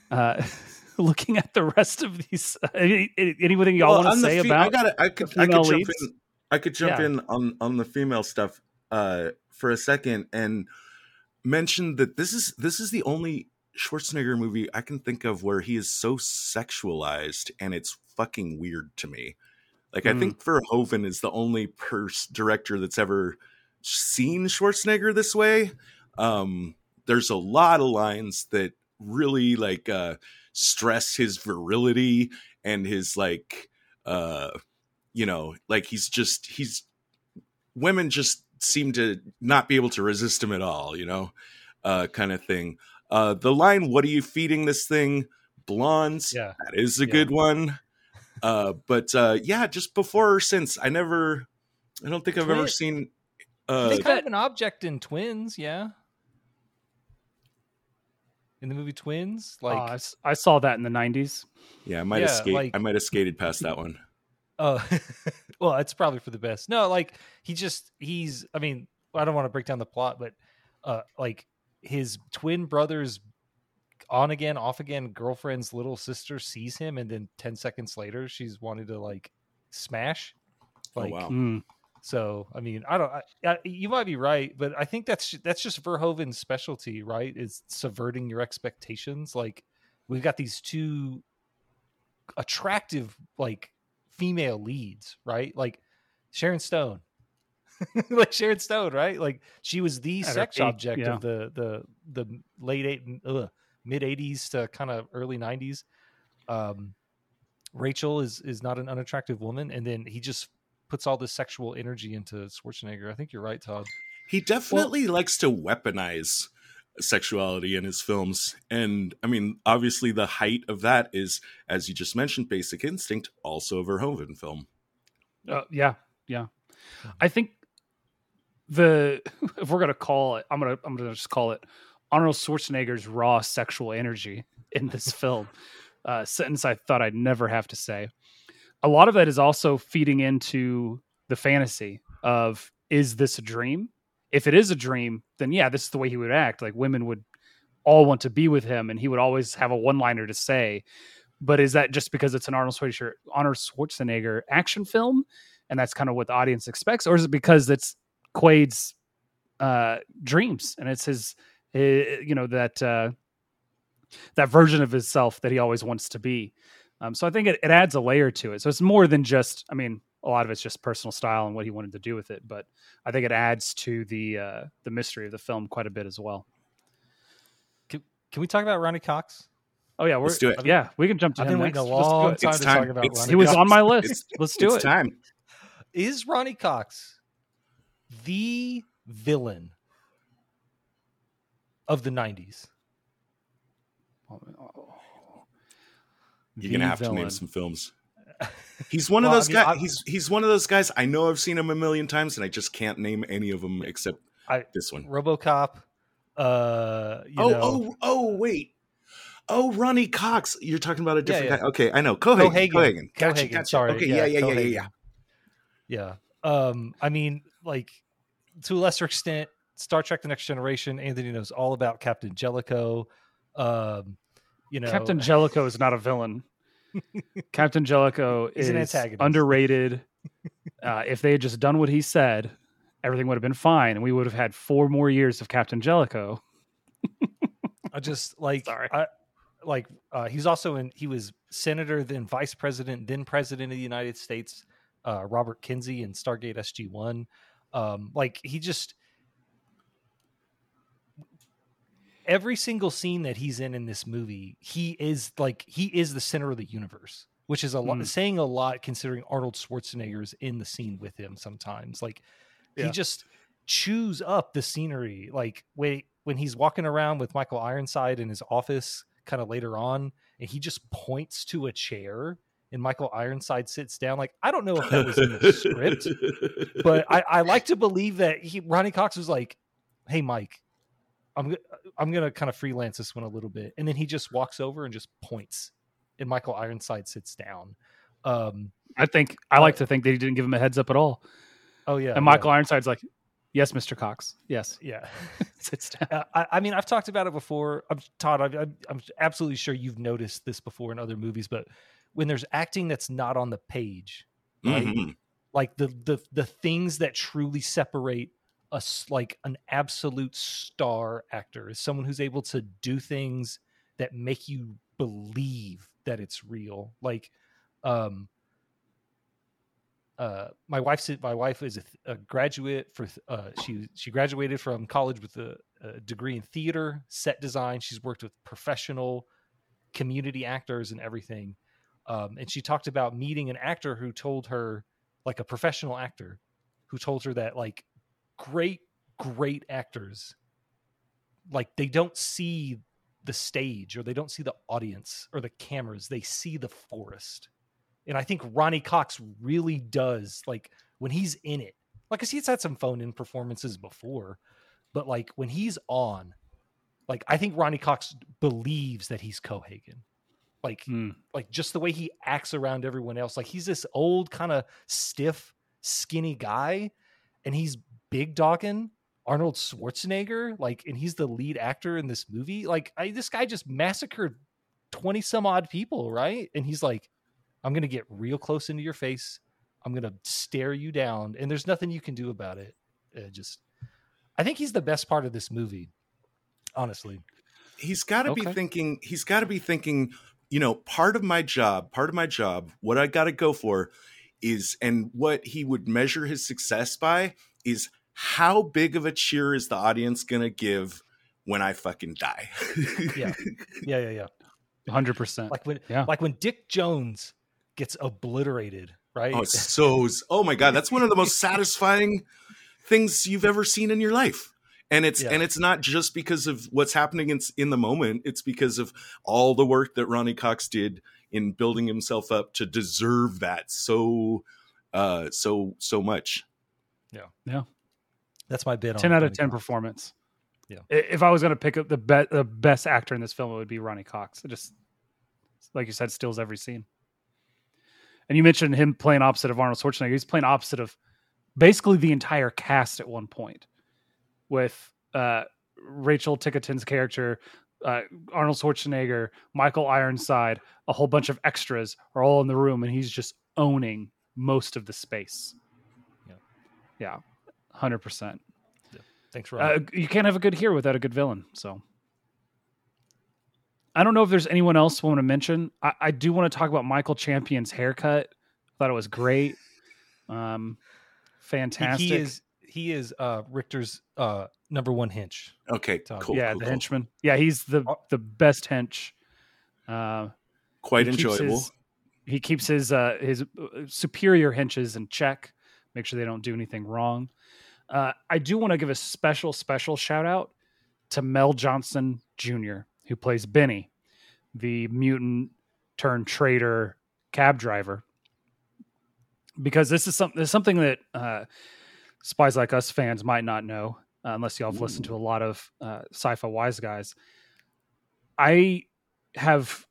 Uh, looking at the rest of these, uh, any- any- anything y'all Well, want to say fe- about? I got I could I could jump leads? in. I could jump Yeah. in on on the female stuff uh, for a second and mention that this is this is the only Schwarzenegger movie I can think of where he is so sexualized and it's fucking weird to me. Like I Mm. think Verhoeven is the only pers- director that's ever seen Schwarzenegger this way. Um, there's a lot of lines that really like uh, stress his virility and his like uh you know like he's just he's women just seem to not be able to resist him at all you know uh kind of thing uh the line what are you feeding this thing blondes Yeah. that is a Yeah. good one uh but uh yeah just before or since i never i don't think i've ever seen uh He's kind of an object in Twins, yeah. In the movie Twins, Oh, like I saw that in the 90s. yeah i might have skated like- i might have skated past that one uh, well, it's probably for the best. No, like he just he's. I mean, I don't want to break down the plot, but uh, like his twin brother's on again, off again girlfriend's little sister sees him, and then ten seconds later, she's wanting to like smash. Oh, Like, wow. Mm. So I mean, I don't. I, I, you might be right, but I think that's that's just Verhoeven's specialty, right? Is subverting your expectations. Like we've got these two attractive, like female leads, right? Like Sharon Stone, like Sharon Stone, right? Like she was the At sex object yeah. of the the the late eight ugh, mid '80s to kind of early '90s. Um, Rachel is is not an unattractive woman, and then he just puts all this sexual energy into Schwarzenegger. I think you're right, Todd. He definitely likes to weaponize sexuality in his films. And I mean, obviously, the height of that is, as you just mentioned, Basic Instinct, also a Verhoeven film. Uh, yeah, yeah. I think the if we're gonna call it, I'm gonna I'm gonna just call it Arnold Schwarzenegger's raw sexual energy in this film. Uh, sentence I thought I'd never have to say. A lot of that is also feeding into the fantasy of is this a dream? If it is a dream, then yeah, this is the way he would act. Like women would all want to be with him, and he would always have a one-liner to say. But is that just because it's an Arnold Schwarzenegger, Arnold Schwarzenegger action film, and that's kind of what the audience expects, or is it because it's Quaid's uh, dreams and it's his, uh, you know, that uh, that version of himself that he always wants to be? Um, so I think it, it adds a layer to it. So it's more than just, I mean, a lot of it's just personal style and what he wanted to do with it, but I think it adds to the uh, the mystery of the film quite a bit as well. Can, can we talk about Ronny Cox? Oh yeah, we're Let's do it. yeah, we can jump to I've him been next. a long it. time It's to time. talk about It's- Ronny He was Cox. on my list. It's, Let's do it's it. time. Is Ronny Cox the villain of the '90s? You're gonna have to name some films. He's one of Well, I those mean, guys. I- He's he's one of those guys. I know I've seen him a million times, and I just can't name any of them except I this one. RoboCop. Uh, you oh, know, oh, oh, wait. Oh, Ronny Cox. You're talking about a different yeah. guy. Okay, I know. Cohaagen. Cohaagen. Cohaagen. Gotcha, Cohaagen, gotcha. sorry. Okay, Yeah, yeah, yeah, yeah, yeah, yeah. Yeah. Um, I mean, like to a lesser extent, Star Trek: The Next Generation. Anthony knows all about Captain Jellicoe. Um, you know, Captain Jellicoe is not a villain. Captain Jellicoe is an antagonist. underrated. Uh, if they had just done what he said, everything would have been fine, and we would have had four more years of Captain Jellicoe. I just like Sorry. I like uh, he was also in he was senator then vice president then president of the United States uh, Robert Kinsey in Stargate SG One um, like he just every single scene that he's in in this movie he is like he is the center of the universe which is a lot Mm. saying a lot considering Arnold Schwarzenegger's in the scene with him sometimes. Like he just chews up the scenery. Like wait when he's walking around with Michael Ironside in his office kind of later on and he just points to a chair and Michael Ironside sits down. Like I don't know if that was in the script but I, I like to believe that he Ronny Cox was like hey Mike I'm I'm going to kind of freelance this one a little bit and then he just walks over and just points and Michael Ironside sits down um I think I like to think that he didn't give him a heads up at all. oh yeah and Michael Ironside's like, "Yes, Mister Cox. Yes." yeah, Sits down. Uh, I, I mean I've talked about it before I'm Todd I, I'm, I'm absolutely sure you've noticed this before in other movies but when there's acting that's not on the page right Mhm. like the the the things that truly separate us like an absolute star actor is someone who's able to do things that make you believe that it's real like um uh my wife's my wife is a, a graduate for uh she she graduated from college with a, a degree in theater set design she's worked with professional community actors and everything um, and she talked about meeting an actor who told her like a professional actor who told her that like great great actors like they don't see the stage or they don't see the audience or the cameras they see the forest and i think ronny cox really does like when he's in it like i see it's had some phone in performances before but like when he's on like i think ronny cox believes that he's cohaagen Like Mm. like just the way he acts around everyone else. Like he's this old kind of stiff, skinny guy, and he's big dogging Arnold Schwarzenegger. Like, and he's the lead actor in this movie. Like, I, this guy just massacred twenty some odd people, right? And he's like, "I'm gonna get real close into your face. I'm gonna stare you down, and there's nothing you can do about it." It just, I think he's the best part of this movie. Honestly, he's got to Okay. be thinking he's got to be thinking you know part of my job part of my job what i got to go for is and what he would measure his success by is how big of a cheer is the audience gonna give when i fucking die yeah, yeah, yeah, yeah. Hundred percent. Like when, Yeah. like when Dick Jones gets obliterated, right? oh so oh my god that's one of the most satisfying things you've ever seen in your life and it's Yeah. and it's not just because of what's happening in, in the moment it's because of all the work that ronny cox did in building himself up to deserve that so uh so so much That's my bid. on ten out of ten Cox. performance. Yeah. If I was going to pick up the be- the best actor in this film, it would be Ronny Cox. It just, like you said, steals every scene. And you mentioned him playing opposite of Arnold Schwarzenegger. He's playing opposite of basically the entire cast at one point, with uh, Rachel Tickerton's character, uh, Arnold Schwarzenegger, Michael Ironside, a whole bunch of extras are all in the room, and he's just owning most of the space. Yeah. Yeah, hundred percent. Thanks, Rob. Uh, you can't have a good hero without a good villain. So I don't know if there's anyone else we want to mention. I, I do want to talk about Michael Champion's haircut. I thought it was great. Um, fantastic. He is he is uh Richter's uh number one hench. okay Todd. cool yeah, cool, the cool. henchman. Yeah, he's the the best hench. Uh, quite he keeps enjoyable his- he keeps his uh, his uh, superior henches in check. Make sure they don't do anything wrong. Uh, I do want to give a special special shout out to Mel Johnson Jr., who plays Benny, the mutant turned traitor cab driver. Because this is something something that uh, spies like us fans might not know, uh, unless y'all have listened to a lot of uh, sci-fi wise guys. I have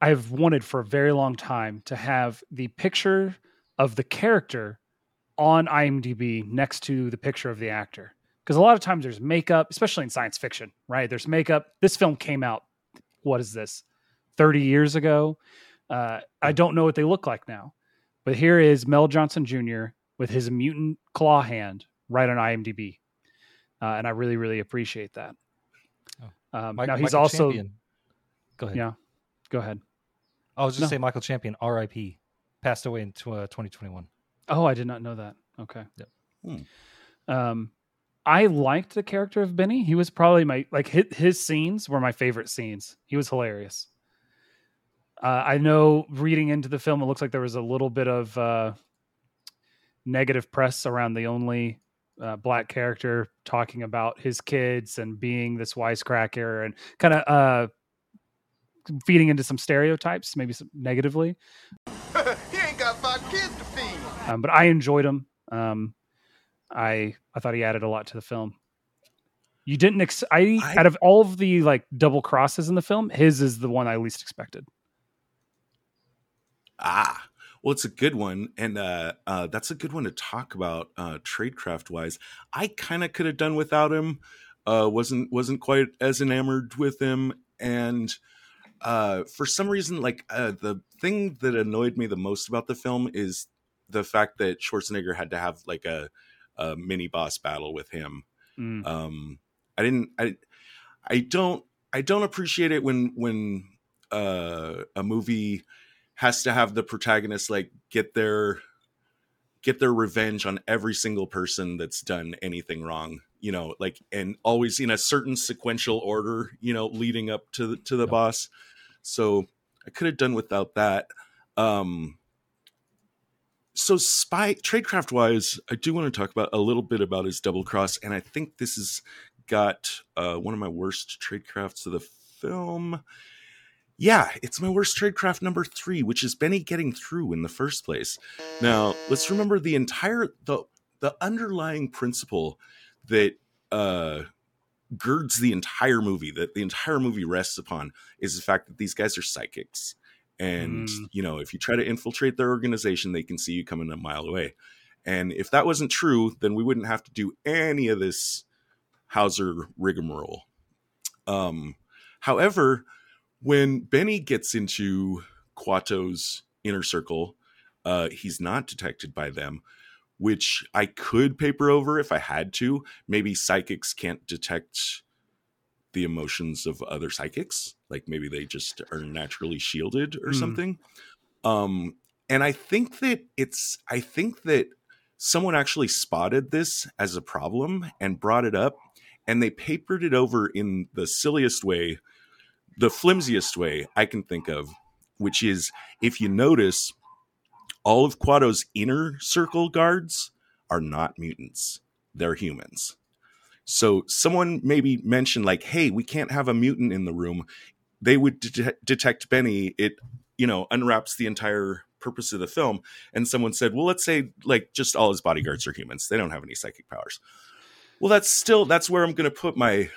I've wanted for a very long time to have the picture of the character on IMDb next to the picture of the actor. Because a lot of times there's makeup, especially in science fiction, right? There's makeup. This film came out, what is this, 30 years ago? Uh, I don't know what they look like now. But here is Mel Johnson Jr. with his mutant claw hand right on IMDb. Uh, and I really, really appreciate that. Oh. Um, Mi- now he's Michael also, Champion. Go ahead. yeah, go ahead. I was just No. saying Michael Champion, R.I.P. Passed away in tw- uh, 2021. Oh, I did not know that. Okay. Yep. Hmm. Um, I liked the character of Benny. He was probably my like his, his scenes were my favorite scenes. He was hilarious. Uh, I know reading into the film, it looks like there was a little bit of uh, negative press around the only uh, black character talking about his kids and being this wisecracker and kind of uh, feeding into some stereotypes, maybe some negatively. he ain't got five kids to feed. Um, but I enjoyed him. Um, I I thought he added a lot to the film. You didn't. Ex- I, I- out of all of the like double crosses in the film, his is the one I least expected. Ah, well, it's a good one, and uh, uh, that's a good one to talk about uh, tradecraft wise. I kind of could have done without him. Uh, wasn't wasn't quite as enamored with him, and uh, for some reason, like uh, the thing that annoyed me the most about the film is the fact that Schwarzenegger had to have like a, a mini boss battle with him. Mm. Um, I didn't. I I don't. I don't appreciate it when when uh, a movie has to have the protagonist like get their get their revenge on every single person that's done anything wrong you know like and always in a certain sequential order you know leading up to the, to the Yep. boss so i could have done without that um so spy tradecraft wise i do want to talk about a little bit about his double cross and i think this has got uh one of my worst tradecrafts of the film yeah, it's my worst tradecraft number three, which is Benny getting through in the first place. Now, let's remember the entire the the underlying principle that uh girds the entire movie that the entire movie rests upon is the fact that these guys are psychics and Mm. you know if you try to infiltrate their organization they can see you coming a mile away and if that wasn't true then we wouldn't have to do any of this hauser rigmarole um however when benny gets into quato's inner circle uh he's not detected by them which I could paper over if I had to. Maybe psychics can't detect the emotions of other psychics. Like maybe they just are naturally shielded or Hmm. something. Um, and I think that it's, I think that someone actually spotted this as a problem and brought it up and they papered it over in the silliest way, the flimsiest way I can think of, which is if you notice, all of Quato's inner circle guards are not mutants. They're humans. So someone maybe mentioned like, "Hey, we can't have a mutant in the room." They would det- detect Benny. It, you know, unwraps the entire purpose of the film. And someone said, "Well, let's say like just all his bodyguards are humans. They don't have any psychic powers." Well, that's still that's where I'm going to put my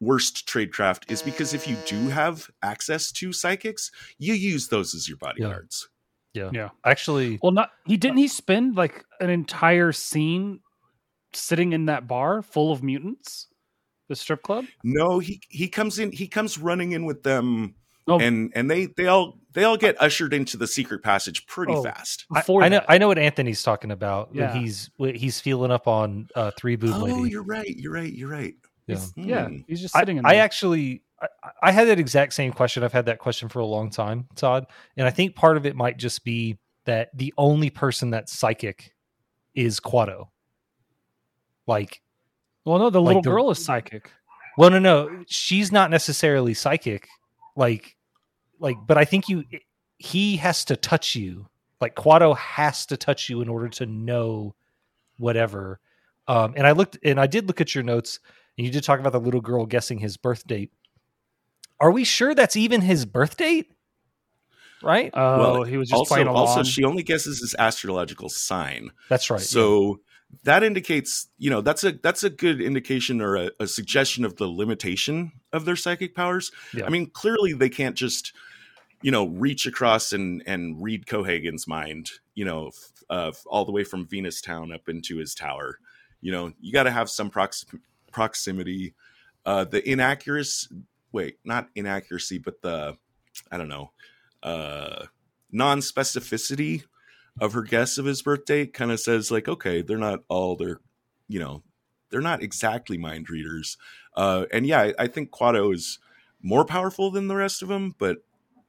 worst tradecraft is because if you do have access to psychics, you use those as your bodyguards. Yeah. Yeah. Actually, Well, not he uh didn't he spend like an entire scene sitting in that bar full of mutants, the strip club. No, he he comes in. He comes running in with them, Oh. and and they they all they all get ushered into the secret passage pretty Oh. fast. I, I know. I know what Anthony's talking about. Yeah. He's he's feeling up on uh, three boob Oh, lady. you're right. You're right. You're right. Yeah. Yeah, Hmm. he's just I, sitting in. I actually I, I had that exact same question. I've had that question for a long time, Todd, and I think part of it might just be that the only person that's psychic is Quato. Like, well, no, the like little the- girl is psychic. well, no, no, she's not necessarily psychic. Like, like, but I think you, he has to touch you. Like Quato has to touch you in order to know whatever. Um, and I looked, and I did look at your notes, and you did talk about the little girl guessing his birth date. Are we sure that's even his birth date? Right. Oh, well, he was just also, playing along. also, she only guesses his astrological sign. That's right. So that indicates, you know, that's a that's a good indication or a, a suggestion of the limitation of their psychic powers. Yeah. I mean, clearly they can't just, you know, reach across and and read Cohaagen's mind, you know, f- uh, all the way from Venus Town up into his tower. You know, you got to have some prox- proximity. Uh, the inaccuracy, wait, not inaccuracy, but the, I don't know, uh, non-specificity of her guess of his birth date kind of says like okay they're not all they're you know they're not exactly mind readers uh and yeah i, I think quato is more powerful than the rest of them but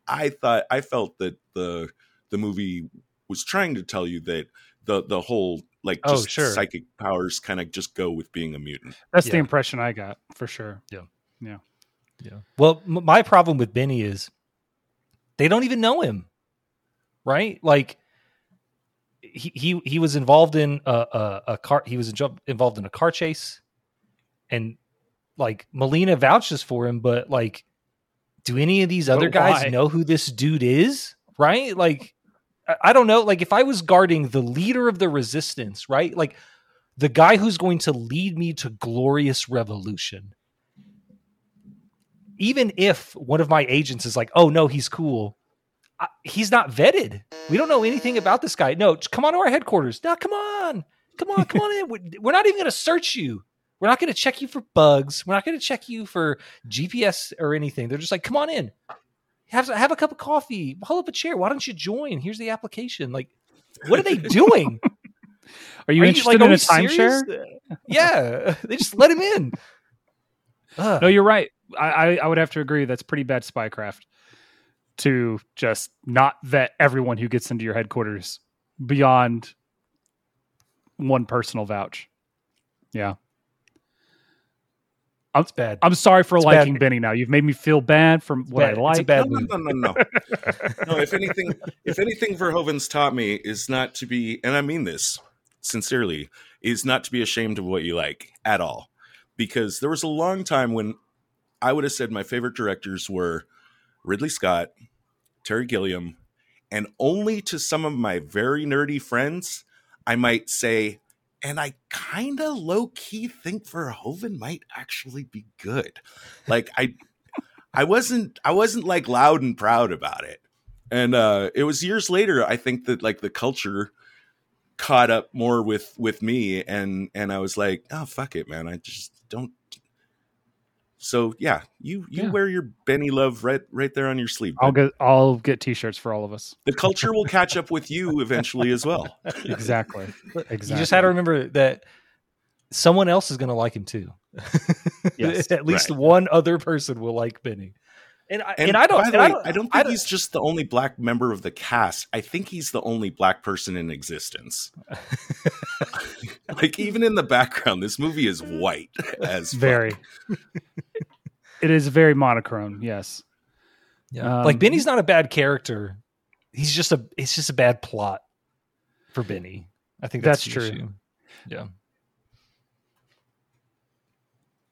i thought i felt that the the movie was trying to tell you that the the whole like Oh, just sure. psychic powers kind of just go with being a mutant That's the impression I got for sure. Yeah. Yeah. Yeah. Well, m- my problem with Benny is they don't even know him, right? Like he he, he was involved in a, a, a car. He was involved in a car chase, and like Melina vouches for him, but like, do any of these other But guys why? know who this dude is? Right? Like, I, I don't know. Like, if I was guarding the leader of the resistance, right? Like. The guy who's going to lead me to glorious revolution even if one of my agents is like, "Oh no, he's cool," I, he's not vetted. We don't know anything about this guy. No, just come on to our headquarters. No, come on, come on, come on in. We're, we're not even going to search you. We're not going to check you for bugs. We're not going to check you for GPS or anything. They're just like, "Come on in, have have a cup of coffee, pull up a chair. Why don't you join? Here's the application." Like, what are they doing? Are you Are interested like, in a timeshare? yeah, they just let him in. Ugh. No, you're right. I, I I would have to agree. That's pretty bad spycraft to just not vet everyone who gets into your headquarters beyond one personal vouch. Yeah. I'm, It's bad. I'm sorry for It's liking bad. Benny now. You've made me feel bad for what bad. I It's a like. bad no, no, no, no, no. no, if anything, if anything, Verhoeven's taught me is not to be, and I mean this sincerely, is not to be ashamed of what you like at all. Because there was a long time when I would have said my favorite directors were Ridley Scott, Terry Gilliam, and only to some of my very nerdy friends, I might say and I kind of low key think Verhoeven might actually be good. Like I, I wasn't, I wasn't like loud and proud about it, and uh, it was years later. I think that like the culture caught up more with with me, and and I was like, oh fuck it, man, I just don't. So yeah, you you Yeah. wear your Benny Love right right there on your sleeve. I'll get I'll get t-shirts for all of us. the culture will catch up with you eventually as well. Exactly. exactly. You just had to remember that someone else is going to like him too. Yes, At least right. one other person will like Benny. And I, and, And, I don't. By the and way, I don't. I don't think he's just the only black member of the cast. I think he's the only black person in existence. like even in the background, this movie is white as fuck. very. it is very monochrome. Yes. Yeah. Um, like Benny's not a bad character. He's just a. It's just a bad plot for Benny. I think that's, That's true. issue. Yeah.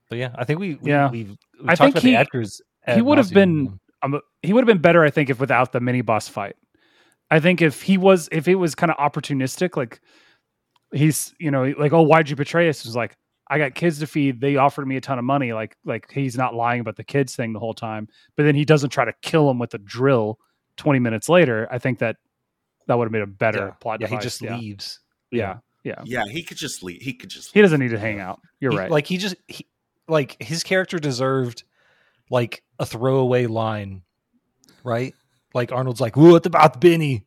But yeah, I think we. we Yeah. We've, we I talked think about he- the actors. He would have been um, he would have been better, I think, if without the mini boss fight. I think if he was if it was kind of opportunistic, like he's you know like oh why'd you betray us? It was like I got kids to feed. They offered me a ton of money. Like like he's not lying about the kids thing the whole time. But then he doesn't try to kill him with a drill. Twenty minutes later, I think that that would have made a better Yeah. plot. Yeah, he just yeah. leaves. Yeah, yeah. Yeah, he could just leave. He could just. He doesn't need to hang out. You're He- right. Like he just he, like his character deserved like a throwaway line, right? Like Arnold's like, "What about Benny?"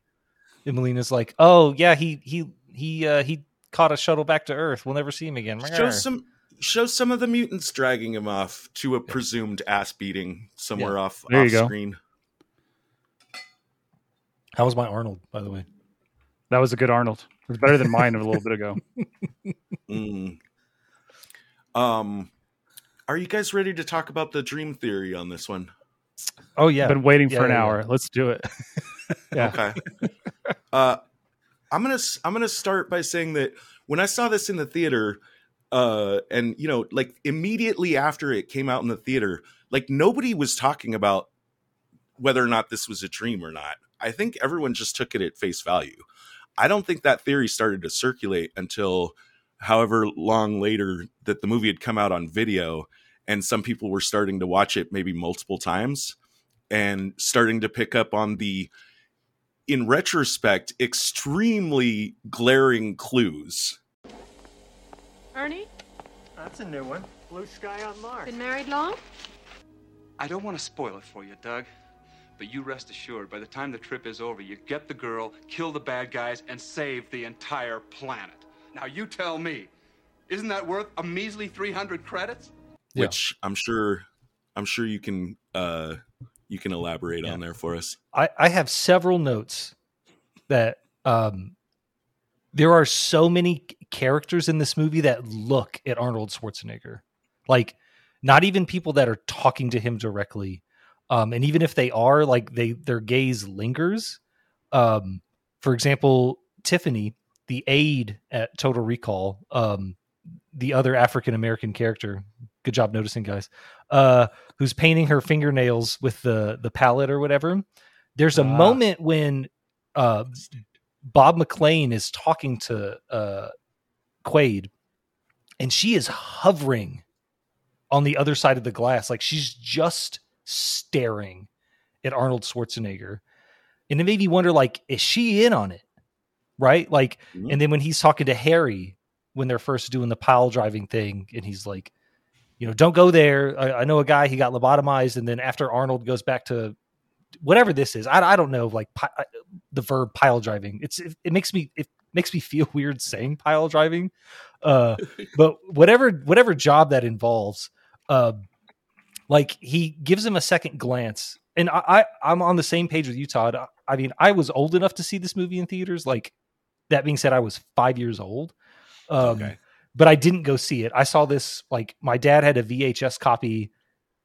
And Melina's like, "Oh yeah, he he he uh he caught a shuttle back to Earth. We'll never see him again." show some show some of the mutants dragging him off to a presumed ass beating somewhere off There you off go. screen. How was my Arnold, by the way? that was a good Arnold. It was better than mine a little bit ago. Mm. Um, are you guys ready to talk about the dream theory on this one? Oh yeah, Been waiting Yeah, for an yeah, yeah. hour. Let's do it. Yeah. Okay. uh, I'm gonna s- I'm gonna start by saying that when I saw this in the theater, uh, and you know, like immediately after it came out in the theater, like nobody was talking about whether or not this was a dream or not. I think everyone just took it at face value. I don't think that theory started to circulate until however long later that the movie had come out on video and some people were starting to watch it maybe multiple times and starting to pick up on the in retrospect extremely glaring clues Ernie, That's a new one. Blue sky on Mars. been married long? I don't want to spoil it for you, Doug. But you rest assured, by the time the trip is over, you get the girl, kill the bad guys, and save the entire planet. Now you tell me, isn't that worth a measly 300 credits? Yeah. which i'm sure i'm sure you can uh you can elaborate on there for us I, I have several notes that um there are so many characters in this movie that look at Arnold Schwarzenegger. Like not even people that are talking to him directly. Um and even if they are like they their gaze lingers. Um for example, Tiffany, the aide at Total Recall, um the other African American character, good job noticing guys. Uh who's painting her fingernails with the the palette or whatever. There's a Ah. moment when uh, Bob McLean is talking to uh, Quaid, and she is hovering on the other side of the glass, like she's just staring at Arnold Schwarzenegger, and it made me wonder, like, is she in on it? Right, like, Mhm. and then when he's talking to Harry when they're first doing the pile driving thing, and he's like, you know, don't go there. I, I know a guy he got lobotomized, and then after Arnold goes back to whatever this is, I, I don't know, like pi- I- the verb pile driving. It's it, it makes me it makes me feel weird saying pile driving, uh, but whatever whatever job that involves, uh, like he gives him a second glance, and I, I I'm on the same page with you, Todd. I, I mean, I was old enough to see this movie in theaters. Like that being said, I was five years old. Um, Okay. but I didn't go see it. I saw this like my dad had a VHS copy.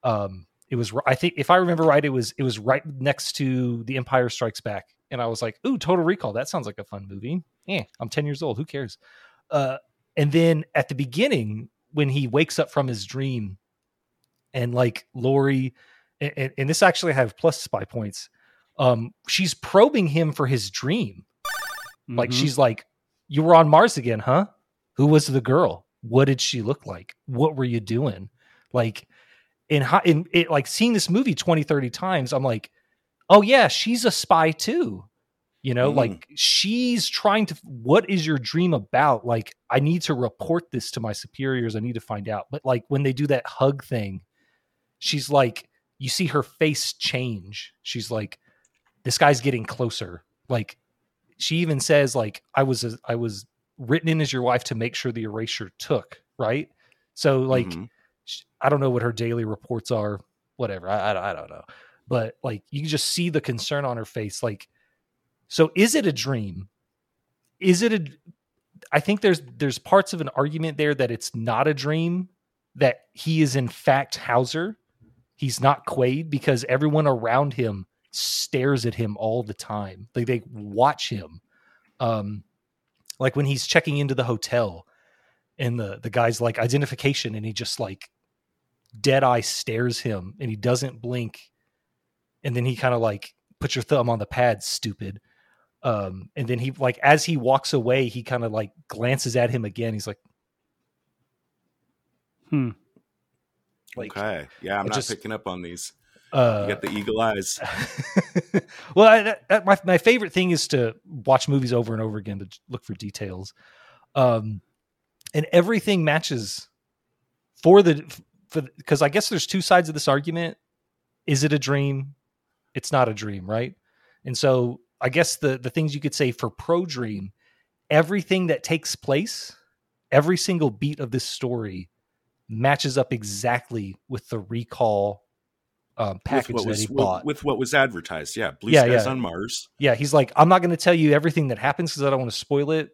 Um, it was I think if I remember right, it was it was right next to The Empire Strikes Back, and I was like, "Ooh, Total Recall! That sounds like a fun movie." Yeah, I'm 10 years old. Who cares? Uh, and then at the beginning, when he wakes up from his dream, and like Lori, and, and, and this actually have plus spy points. Um, she's probing him for his dream. Like Mhm. she's like, "You were on Mars again, huh?" Who was the girl? What did she look like? What were you doing? Like in in it like seeing this movie 20 30 times, I'm like, "Oh yeah, she's a spy too." You know, Mm. like she's trying to what is your dream about? Like I need to report this to my superiors. I need to find out. But like when they do that hug thing, she's like you see her face change. She's like this guy's getting closer. Like she even says like I was a, I was written in as your wife to make sure the erasure took, right? So like Mhm. sh- I don't know what her daily reports are, whatever. I, I I don't know. But like you can just see the concern on her face like so is it a dream? Is it a I think there's there's parts of an argument there that it's not a dream, that he is in fact Hauser. He's not Quaid because everyone around him stares at him all the time. Like they watch him. Um like when he's checking into the hotel and the the guy's like identification and he just like dead eye stares him and he doesn't blink and then he kind of like put your thumb on the pad stupid um and then he like as he walks away he kind of like glances at him again he's like Hmm. like okay. Yeah, I'm not just- picking up on these. Uh You got the eagle eyes. well I, that, that- my, my favorite thing is to watch movies over and over again to look for details. Um and everything matches for the for because i guess there's two sides of this argument. Is it a dream? It's not a dream right? And so i guess the the things you could say for pro dream everything that takes place every single beat of this story matches up exactly with the recall um, with package what that was he with, bought with what was advertised. Yeah, blue Yeah, skies yeah. on Mars. yeah, he's like, I'm not going to tell you everything that happens because I don't want to spoil it.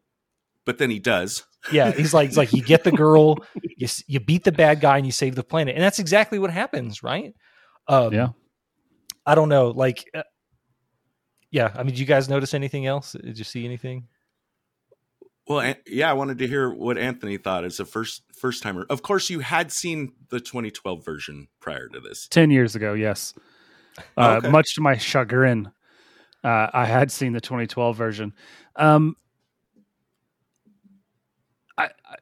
But then he does. Yeah, he's like, he's like, you get the girl, you you beat the bad guy, and you save the planet, and that's exactly what happens, right? Um, Yeah. I don't know, like, uh, yeah. I mean, did you guys notice anything else? Did you see anything? Well, yeah, I wanted to hear what Anthony thought as a first first timer. Of course, you had seen the 2012 version prior to this. 10 years ago, yes. Uh, okay. Much to my chagrin, uh, I had seen the 2012 version. Um, I, I,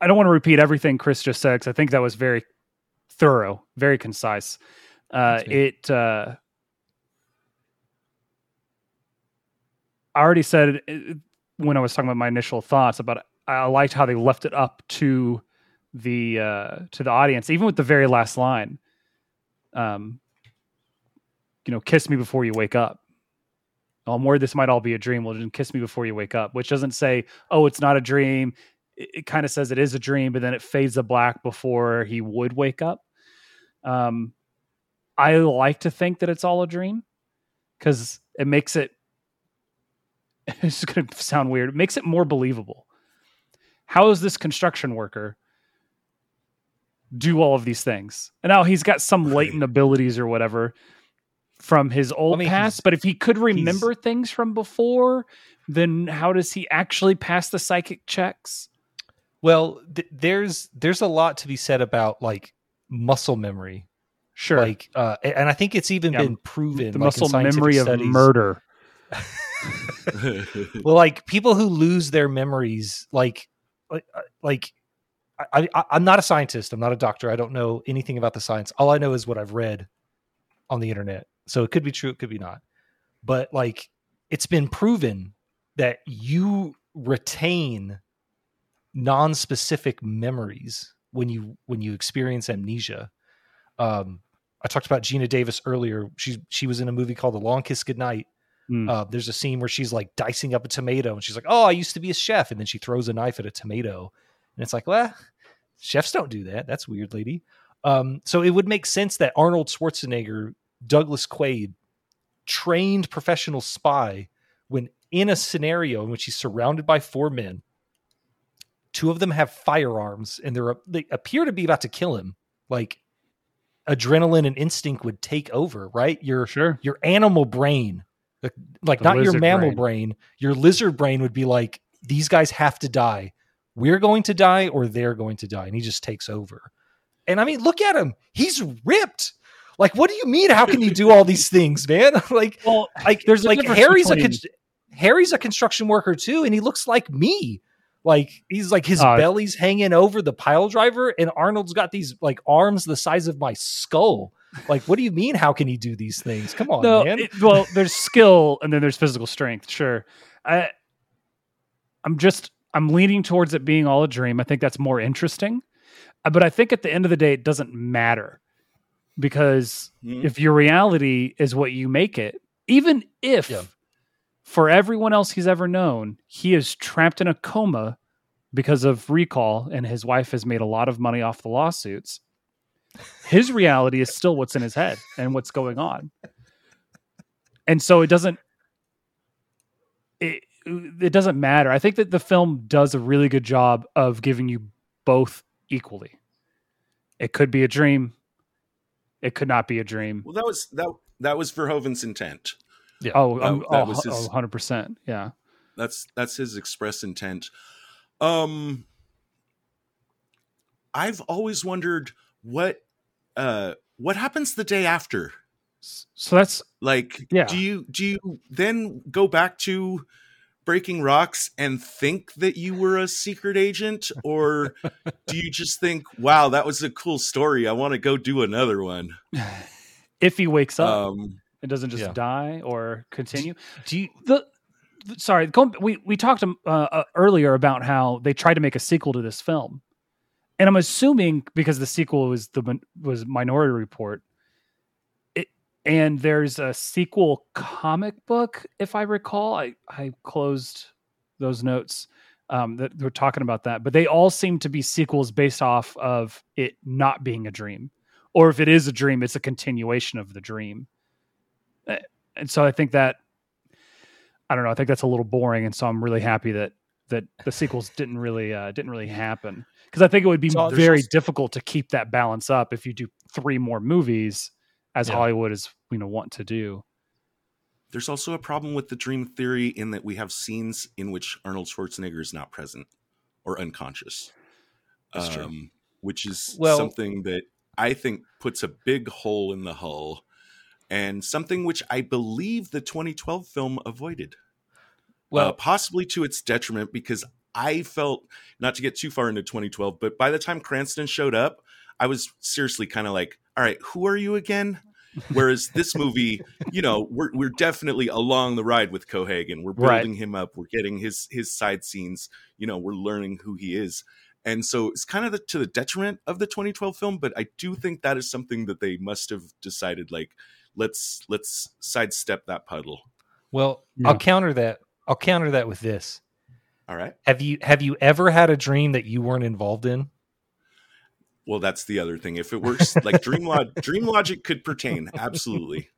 I don't want to repeat everything Chris just said because I think that was very thorough, very concise. Uh, it, uh, I already said it, it when I was talking about my initial thoughts about. I liked how they left it up to the uh, to the audience, even with the very last line. Um, you know, kiss me before you wake up. Oh, I'm worried this might all be a dream. Well, just kiss me before you wake up, which doesn't say, oh, it's not a dream. It, it kind of says it is a dream, but then it fades to black before he would wake up. Um, I like to think that it's all a dream because it makes it. It's going to sound weird. It makes it more believable. How is this construction worker do all of these things? And now he's got some latent abilities or whatever from his old mean, past. But if he could remember things from before, then how does he actually pass the psychic checks? Well, th- there's there's a lot to be said about like muscle memory, Sure, like, uh, and I think it's even Yeah, been proven the like, muscle memory of studies. murder. well like people who lose their memories like like uh, like I, I i'm not a scientist i'm not a doctor i don't know anything about the science. All i know is what i've read on the internet. So it could be true it could be not. But like it's been proven that you retain non-specific memories when you when you experience amnesia. Um i talked about geena davis earlier. She she was in a movie called the long kiss goodnight Mm. uh, there's a scene where she's like dicing up a tomato and she's like, Oh, I used to be a chef. And then she throws a knife at a tomato. And it's like, Well, chefs don't do that. That's weird, lady. Um, so it would make sense that Arnold Schwarzenegger, Douglas Quaid, trained professional spy when in a scenario in which he's surrounded by four men, two of them have firearms and they're they appear to be about to kill him. Like adrenaline and instinct would take over, right? Your Sure. your animal brain, like, like The not your mammal brain. brain. your lizard brain would be like, these guys have to die. We're going to die or they're going to die. And he just takes over. And I mean, look at him. He's ripped. Like, what do you mean? How can you do all these things, man? like, Well, like there's a like Harry's a between- const- Harry's a construction worker too, and he looks like me. Like he's like his Uh, belly's hanging over the pile driver, and Arnold's got these like arms the size of my skull. Like, what do you mean? How can he do these things? Come on, no, man. it- well, there's skill and then there's physical strength. Sure, I, I'm just I'm leaning towards it being all a dream. I think that's more interesting, Uh, but I think at the end of the day, it doesn't matter because Mhm. if your reality is what you make it, even if Yeah. for everyone else he's ever known, he is trapped in a coma because of recall and his wife has made a lot of money off the lawsuits. His reality is still what's in his head and what's going on. And so it doesn't it it doesn't matter. I think that the film does a really good job of giving you both equally. It could be a dream. It could not be a dream. Well, that was that that was Verhoeven's intent. yeah. Oh, That- um, that oh, was his- oh, 100%. Yeah. That's that's his express intent. Um I've always wondered what uh what happens the day after? So that's Like Yeah. do you do you then go back to breaking rocks and think that you were a secret agent or do you just think wow that was a cool story I want to go do another one? if he wakes up, Um it doesn't just yeah. die or continue. do you? the sorry we we talked um, uh, uh, earlier about how they tried to make a sequel to this film and i'm assuming because the sequel was the was minority report it, and there's a sequel comic book if i recall. I i closed those notes um that we're talking about that. But they all seem to be sequels based off of it not being a dream. Or if it is a dream it's a continuation of the dream. Uh, and so i think that I don't know. I think that's a little boring, and so I'm really happy that that the sequels didn't really uh, didn't really happen because I think it would be So very also- difficult to keep that balance up if you do three more movies, as Yeah. Hollywood is you know want to do. There's also a problem with the dream theory in that we have scenes in which Arnold Schwarzenegger is not present or unconscious. That's true. Um, which is Well- something that I think puts a big hole in the hull and something which I believe the 2012 film avoided. Well, uh, possibly to its detriment because I felt not to get too far into 2012, but by the time Cranston showed up, I was seriously kind of like, all right, who are you again? Whereas this movie, you know, we're we're definitely along the ride with Cohaagen. We're Right. building him up. We're getting his his side scenes. You know, we're learning who he is. And so it's kind of the, to the detriment of the 2012 film, but I do think that is something that they must have decided like let's let's sidestep that puddle. well, Yeah. I'll counter that. I'll counter that with this. All right? Have you have you ever had a dream that you weren't involved in? Well, that's the other thing. If it works, like dream log, dream logic could pertain absolutely.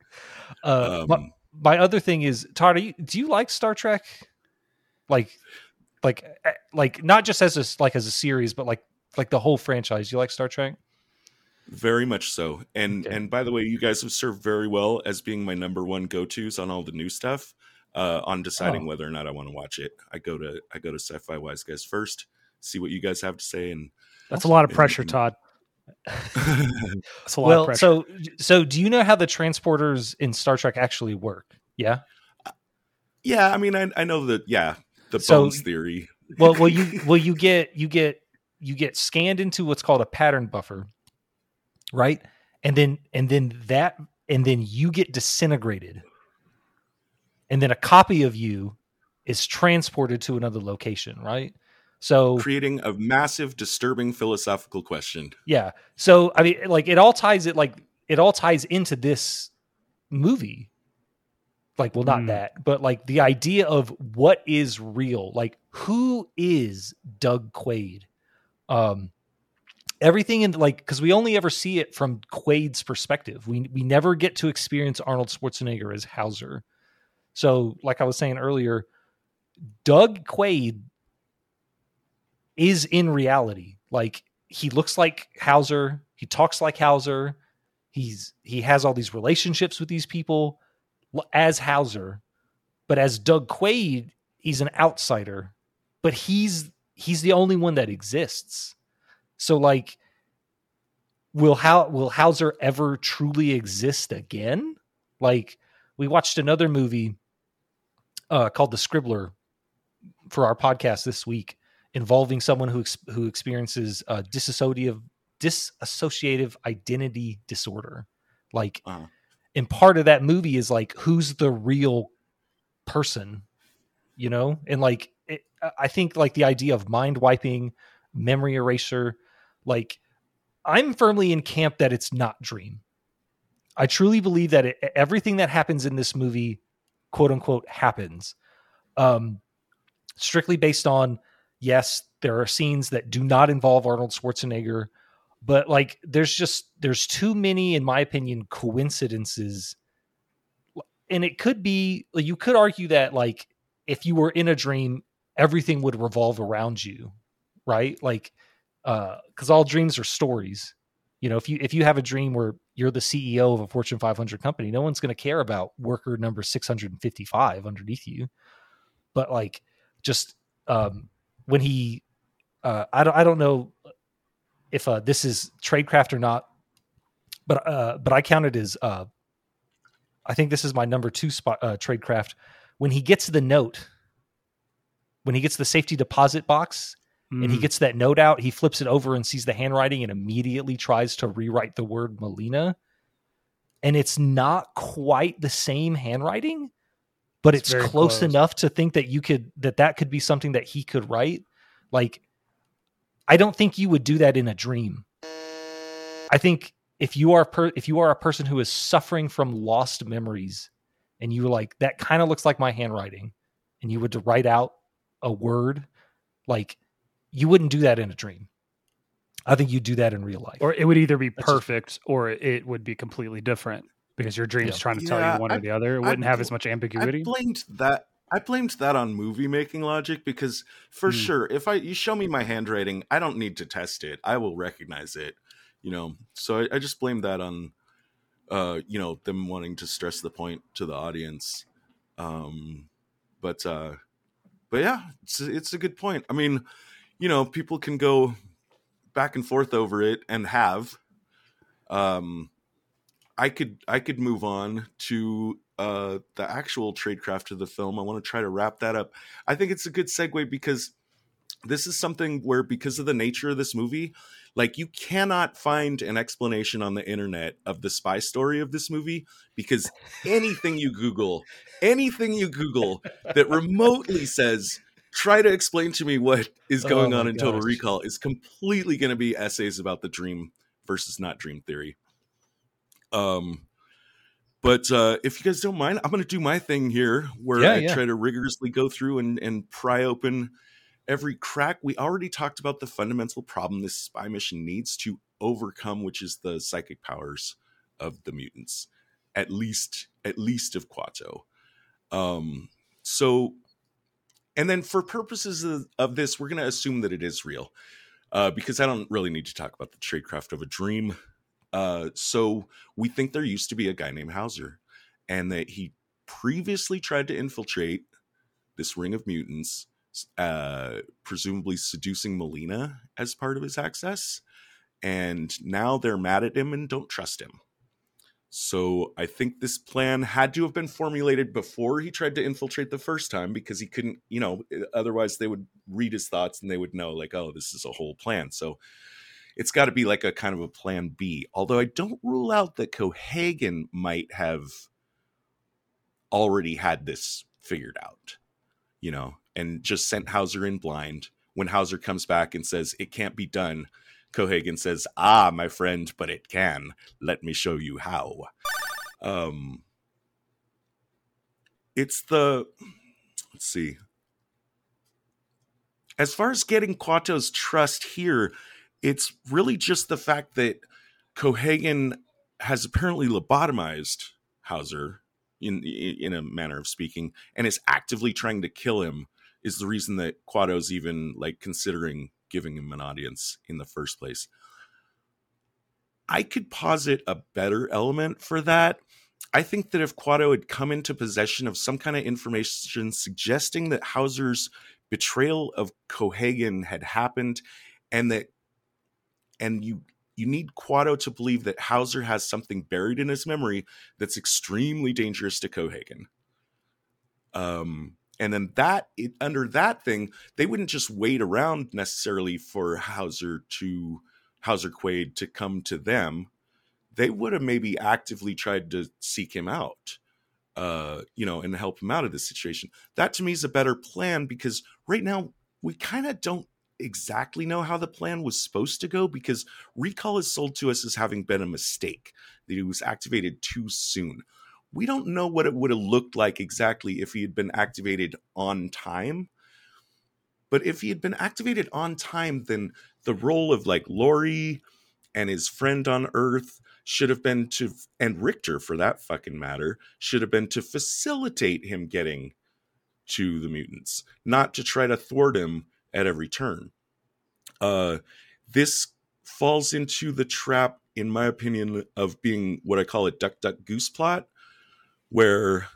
Uh, Um, my, my other thing is, Todd, are you, do you like Star Trek? Like, like, eh, like not just as a like as a series, but like like the whole franchise. You like Star Trek? very much so. And Okay. and by the way, you guys have served very well as being my number one go tos on all the new stuff. Uh, on deciding Oh. whether or not I want to watch it, I go to I go to Sci-Fi Wise Guys first, see what you guys have to say, and That's a lot of pressure, and- Todd. That's a lot of Well, pressure. so so do you know how the transporters in Star Trek actually work? Yeah. yeah, I mean, I I know that yeah, the So- bones theory. Well, well, you well you get you get you get scanned into what's called a pattern buffer, right? And then and then that and then you get disintegrated, and then a copy of you is transported to another location, right? So creating a massive, disturbing philosophical question. yeah, so I mean, like it all ties it like it all ties into this movie. Like, well, not Hmm. that, but like the idea of what is real. Like, who is Doug Quaid? Um, everything in like because we only ever see it from Quaid's perspective. We we never get to experience Arnold Schwarzenegger as Hauser. So, like I was saying earlier, Doug Quaid is in reality. Like he looks like Hauser, he talks like Hauser, he's he has all these relationships with these people as Hauser, but as Doug Quaid, he's an outsider, but he's he's the only one that exists. So like will how will Hauser ever truly exist again? Like we watched another movie uh called The Scribbler for our podcast this week involving someone who ex- who experiences uh, dissociative disassociative identity disorder. Like, Uh-huh. and part of that movie is like, who's the real person, you know? And like, it, I think like the idea of mind wiping, memory eraser, like, I'm firmly in camp that it's not Dream. I truly believe that it, everything that happens in this movie, quote unquote, happens. Um, strictly based on yes, there are scenes that do not involve Arnold Schwarzenegger, but like there's just there's too many, in my opinion, coincidences. And it could be you could argue that like if you were in a dream, everything would revolve around you, right? Like uh because all dreams are stories. You know, if you if you have a dream where you're the CEO of a Fortune 500 company, no one's going to care about worker number 655 underneath you. But like just um when he uh I don't I don't know if uh this is tradecraft or not, but uh but I count it as uh I think this is my number 2 spot uh tradecraft when he gets the note when he gets the safety deposit box and he Mm. gets that note out, he flips it over and sees the handwriting and immediately tries to rewrite the word Melina. And it's not quite the same handwriting, but It's it's, close, close. enough to think that you could that that could be something that he could write. Like I don't think you would do that in a dream. I think if you are per, if you are a person who is suffering from lost memories and you were like that kind of looks like my handwriting and you would write out a word like you wouldn't do that in a dream. I think you do that in real life. or it would either be That's just- perfect or it would be completely different because your dream's Yeah. trying to tell Yeah, you one I- or the other. It wouldn't have as much ambiguity. I ambiguity. blamed that. I blamed that on movie making logic because, for Hmm. sure, if I you show me my handwriting, I don't need to test it. I will recognize it. You know, so I, I just blamed that on, uh, you know, them wanting to stress the point to the audience. Um, but uh, but yeah, it's it's a good point. I mean, you know, people can go back and forth over it and have. Um, I could I could move on to uh the actual tradecraft of the film. I want to try to wrap that up. I think it's a good segue because this is something where because of the nature of this movie, like you cannot find an explanation on the internet of the spy story of this movie because anything you Google, anything you Google that remotely says try to explain to me what is Oh going my on in Total. Recall is completely going to be essays about the dream versus not dream theory. Um, but uh, if you guys don't mind, I'm going to do my thing here, where Yeah, I yeah. try to rigorously go through and and pry open every crack. We already talked about the fundamental problem this spy mission needs to overcome, which is the psychic powers of the mutants, at least at least of Quato. Um, so, and then for purposes of, of this, we're going to assume that it is real, uh, because I don't really need to talk about the tradecraft of a dream. Uh, so we think there used to be a guy named Hauser, and that he previously tried to infiltrate this ring of mutants, uh, presumably seducing Melina as part of his access. And now they're mad at him and don't trust him. So I think this plan had to have been formulated before he tried to infiltrate the first time because he couldn't, you know, eh, otherwise they would read his thoughts and they would know, like, oh, this is a whole plan. So it's got to be like a kind of a plan B. Although I don't rule out that Cohaagen might have already had this figured out, you know, and just sent Hauser in blind. When Hauser comes back and says, it can't be done, Cohaagen says, ah, my friend, but it can. Let me show you how. Um, it's the, let's see. As far as getting Quato's trust here, it's really just the fact that Cohaagen has apparently lobotomized Hauser in in a manner of speaking, and is actively trying to kill him. Is the reason that Quato's even like considering giving him an audience in the first place. I could posit a better element for that. I think that if Quato had come into possession of some kind of information suggesting that Hauser's betrayal of Cohaagen had happened, and that and you you need Quato to believe that Hauser has something buried in his memory that's extremely dangerous to Cohaagen. Um, and then that it, under that thing, they wouldn't just wait around necessarily for Hauser to Hauser Quaid to come to them. They would have maybe actively tried to seek him out, uh, you know, and help him out of this situation. That to me is a better plan because right now we kind of don't exactly know how the plan was supposed to go because recall is sold to us as having been a mistake that it was activated too soon we don't know what it would have looked like exactly if he had been activated on time. But if he had been activated on time, then the role of like Lori and his friend on Earth should have been to, and Richter for that fucking matter, should have been to facilitate him getting to the mutants, not to try to thwart him at every turn. Uh, this falls into the trap, in my opinion, of being what I call a duck, duck, goose plot, where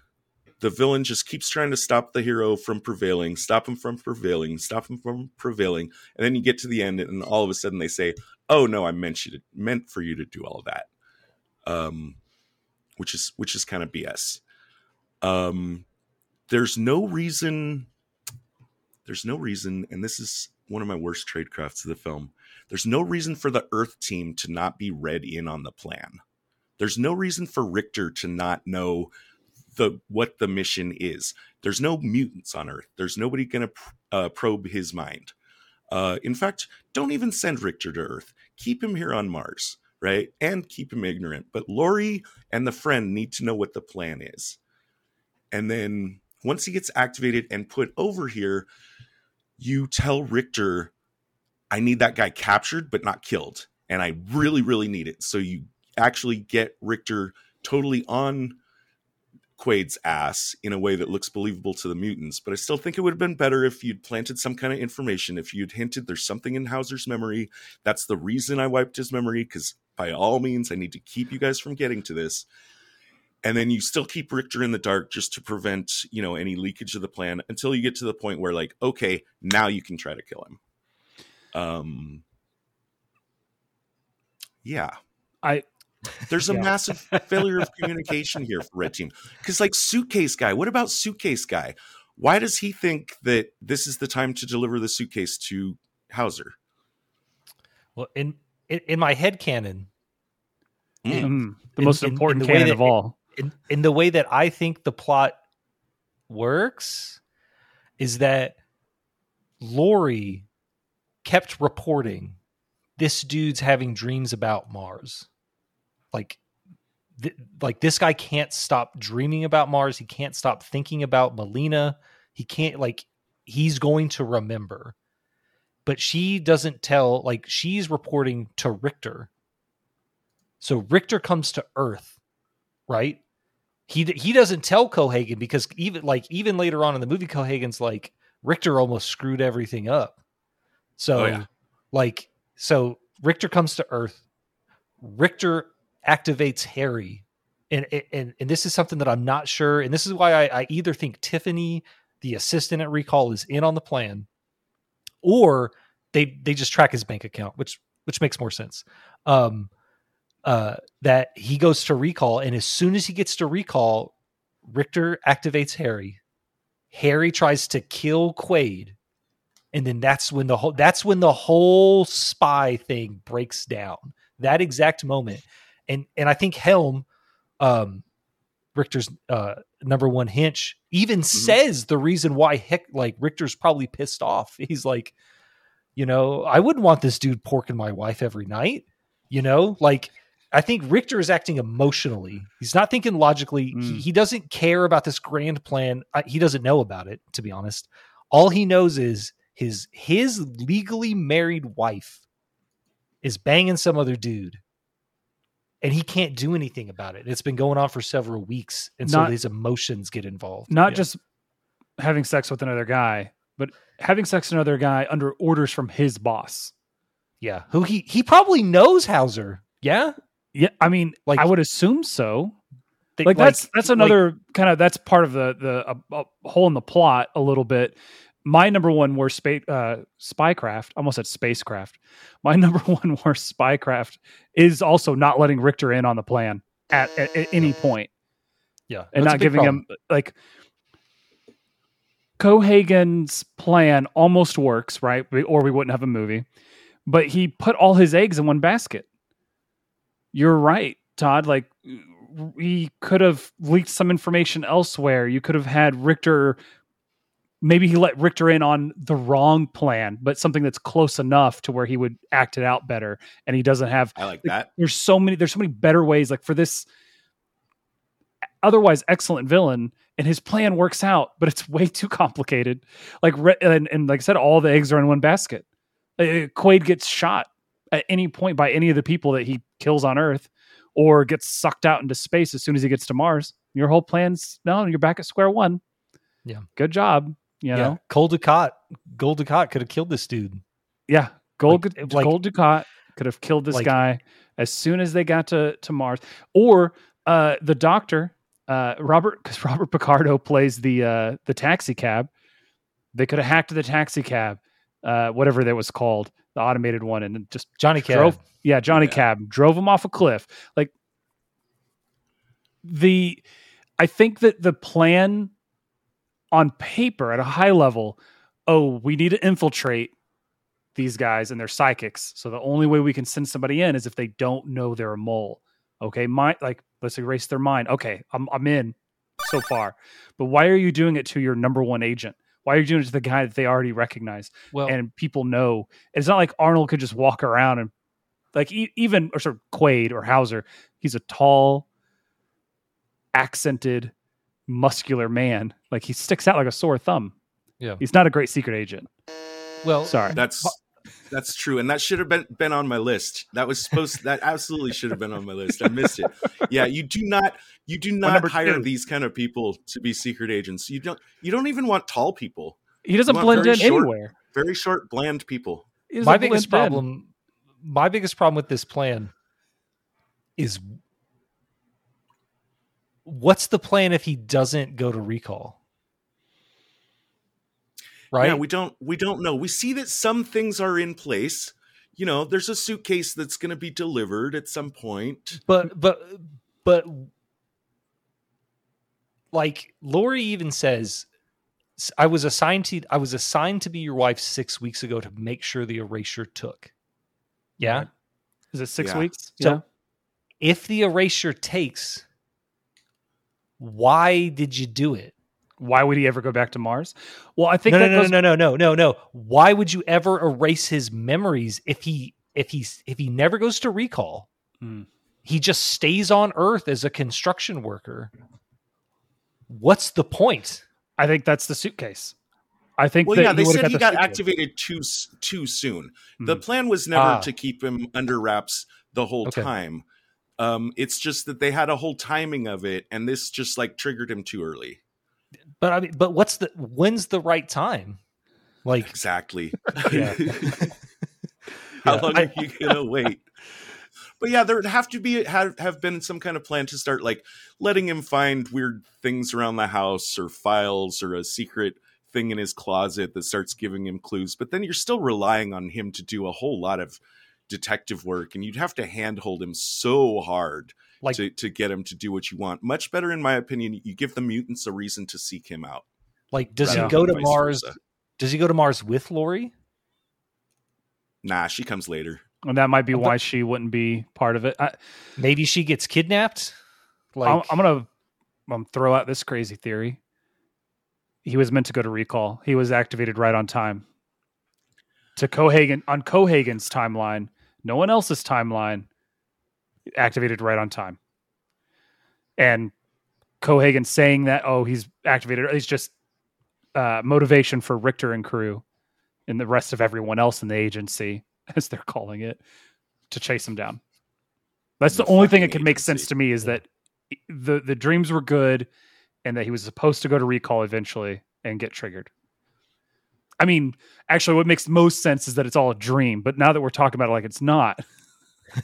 the villain just keeps trying to stop the hero from prevailing, stop him from prevailing, stop him from prevailing, and then you get to the end, and all of a sudden they say, "Oh no, I meant you to, meant for you to do all of that," um, which is which is kind of BS. Um, there's no reason. There's no reason, and this is one of my worst tradecrafts of the film. There's no reason for the Earth team to not be read in on the plan. There's no reason for Richter to not know the what the mission is. There's no mutants on Earth. There's nobody going to uh, probe his mind. Uh, in fact, don't even send Richter to Earth. Keep him here on Mars, right? And keep him ignorant. But Lori and the friend need to know what the plan is. And then once he gets activated and put over here, you tell Richter, I need that guy captured but not killed. And I really, really need it. So you actually get Richter totally on Quaid's ass in a way that looks believable to the mutants. But I still think it would have been better if you'd planted some kind of information, if you'd hinted there's something in Hauser's memory. That's the reason I wiped his memory, because by all means, I need to keep you guys from getting to this. And then you still keep Richter in the dark just to prevent, you know, any leakage of the plan until you get to the point where, like, okay, now you can try to kill him. Um, yeah, I there's a Yeah. massive failure of communication here for Red Team. Because, like, Suitcase Guy, what about Suitcase Guy? Why does he think that this is the time to deliver the suitcase to Hauser? Well, in in, in my head canon, Mm. Mm, the In- most in- in important the canon that of all. in, in the way that I think the plot works, is that Lori kept reporting this dude's having dreams about Mars. Like, th- like this guy can't stop dreaming about Mars. He can't stop thinking about Melina. He can't like he's going to remember. But she doesn't tell like she's reporting to Richter. So Richter comes to Earth, right? He he doesn't tell Cohaagen because even like even later on in the movie, Cohaagen's like Richter almost screwed everything up. So Oh, yeah. like so Richter comes to Earth. Richter activates Harry. And, and and this is something that I'm not sure. And this is why I, I either think Tiffany, the assistant at Recall, is in on the plan, or they they just track his bank account, which which makes more sense. Um, uh, that he goes to Recall, and as soon as he gets to Recall, Richter activates Harry. Harry tries to kill Quaid, and then that's when the whole that's when the whole spy thing breaks down. That exact moment, and and I think Helm, um, Richter's uh, number one hinch, even says the reason why Hick like Richter's probably pissed off. He's like, you know, I wouldn't want this dude porking my wife every night. You know, like I think Richter is acting emotionally. He's not thinking logically. He, Mm. he doesn't care about this grand plan. Uh, he doesn't know about it, to be honest. All he knows is his his legally married wife is banging some other dude, and he can't do anything about it. It's been going on for several weeks, and so Not- his emotions get involved. Not Yeah. just having sex with another guy, but having sex with another guy under orders from his boss. yeah, who he he probably knows Hauser. Yeah, Yeah, I mean, Like- I would assume so. They- like that's that's like- another kind of that's part of the the uh, uh, hole in the plot a little bit. My number one worst space uh, spycraft, almost said spacecraft. My number one worst spycraft is also not letting Richter in on the plan at, at, at any point yeah, and not giving problem. him like Cohaagen's plan almost works, right? We- Or we wouldn't have a movie. But he put all his eggs in one basket. You're right, Todd. Like he could have leaked some information elsewhere. You could have had Richter. Maybe he let Richter in on the wrong plan, but something that's close enough to where he would act it out better. And he doesn't have I like that. there's so many there's so many better ways. Like for this otherwise excellent villain and his plan works out but it's way too complicated. Like and, and like i said all the eggs are in one basket. Uh, quaid gets shot at any point by any of the people that he kills on earth or gets sucked out into space as soon as he gets to mars. Your whole plan's no you're back at square one. Yeah. good job you know yeah, Cole Ducat, Gold Ducat could have killed this dude. Yeah, Gold Like- like- Gold Ducat could have killed this like- guy as soon as they got to to Mars, or uh, the Doctor, uh, Robert, because Robert Picardo plays the uh, the taxi cab. They could have hacked the taxi cab, uh, whatever that was called, the automated one, and just Johnny Cab. drove. Yeah, Johnny Yeah. Cab drove him off a cliff. Like the, I think that the plan on paper at a high level, oh, we need to infiltrate these guys and their psychics. So the only way we can send somebody in is if they don't know they're a mole. Okay, my like let's erase their mind. Okay, I'm I'm in so far. But why are you doing it to your number one agent? Why are you doing it to the guy that they already recognize Well, and people know? It's not like Arnold could just walk around and like e- even or sort of Quaid or Hauser. He's a tall, accented, muscular man. Like he sticks out like a sore thumb. Yeah. he's not a great secret agent. well, Sorry. That's that's true, and that should have been been on my list. That was supposed. that absolutely should have been on my list. I missed it. Yeah, you do not. You do not number hire two. these kind of people to be secret agents. You don't. You don't even want tall people. He doesn't blend in short- anywhere. Very short, bland people. My biggest blend in. problem, my biggest problem with this plan is what's the plan if he doesn't go to recall? Right? Yeah, we don't. We don't know. We see that some things are in place. You know, there's a suitcase that's going to be delivered at some point. but but but like Lori even says I was assigned to I was assigned to be your wife 6 weeks ago to make sure the erasure took. Yeah. Is it six Yeah. weeks? So yeah. if the erasure takes why did you do it? Why would he ever go back to Mars? Well, I think No, no, that no, goes. no, no, no, no, no. Why would you ever erase his memories if he if he's if he never goes to recall? Hmm. He just stays on Earth as a construction worker. What's the point? I think that's the suitcase. I think. Well, that yeah, they said he the got suitcase. activated too too soon. The Mhm. plan was never Ah. to keep him under wraps the whole Okay. time. Um, it's just that they had a whole timing of it, and this just like triggered him too early. But I mean, but what's the when's the right time? Like, Exactly. Yeah. How Yeah. long are you gonna wait? But yeah, there would have to be have have been some kind of plan to start like letting him find weird things around the house or files or a secret thing in his closet that starts giving him clues. But then you're still relying on him to do a whole lot of detective work, and you'd have to handhold him so hard like to, to get him to do what you want. Much better, in my opinion, you give the mutants a reason to seek him out. like does he go to Mars? versa. Does he go to Mars with Lori? Nah, she comes later. and that might be But- why she wouldn't be part of it. I, Maybe she gets kidnapped. Like I'm, I'm gonna um, throw out this crazy theory. He was meant to go to recall. He was activated right on time. To Cohaagen on Cohaagen's timeline, no one else's timeline, activated right on time. And Cohaagen saying that, oh, he's activated. It's just uh, motivation for Richter and crew, and the rest of everyone else in the agency, as they're calling it, to chase him down. That's the, The only thing that can make sense to me is that the the dreams were good, and that he was supposed to go to recall eventually and get triggered. I mean, actually, what makes most sense is that it's all a dream. But now that we're talking about it like it's not,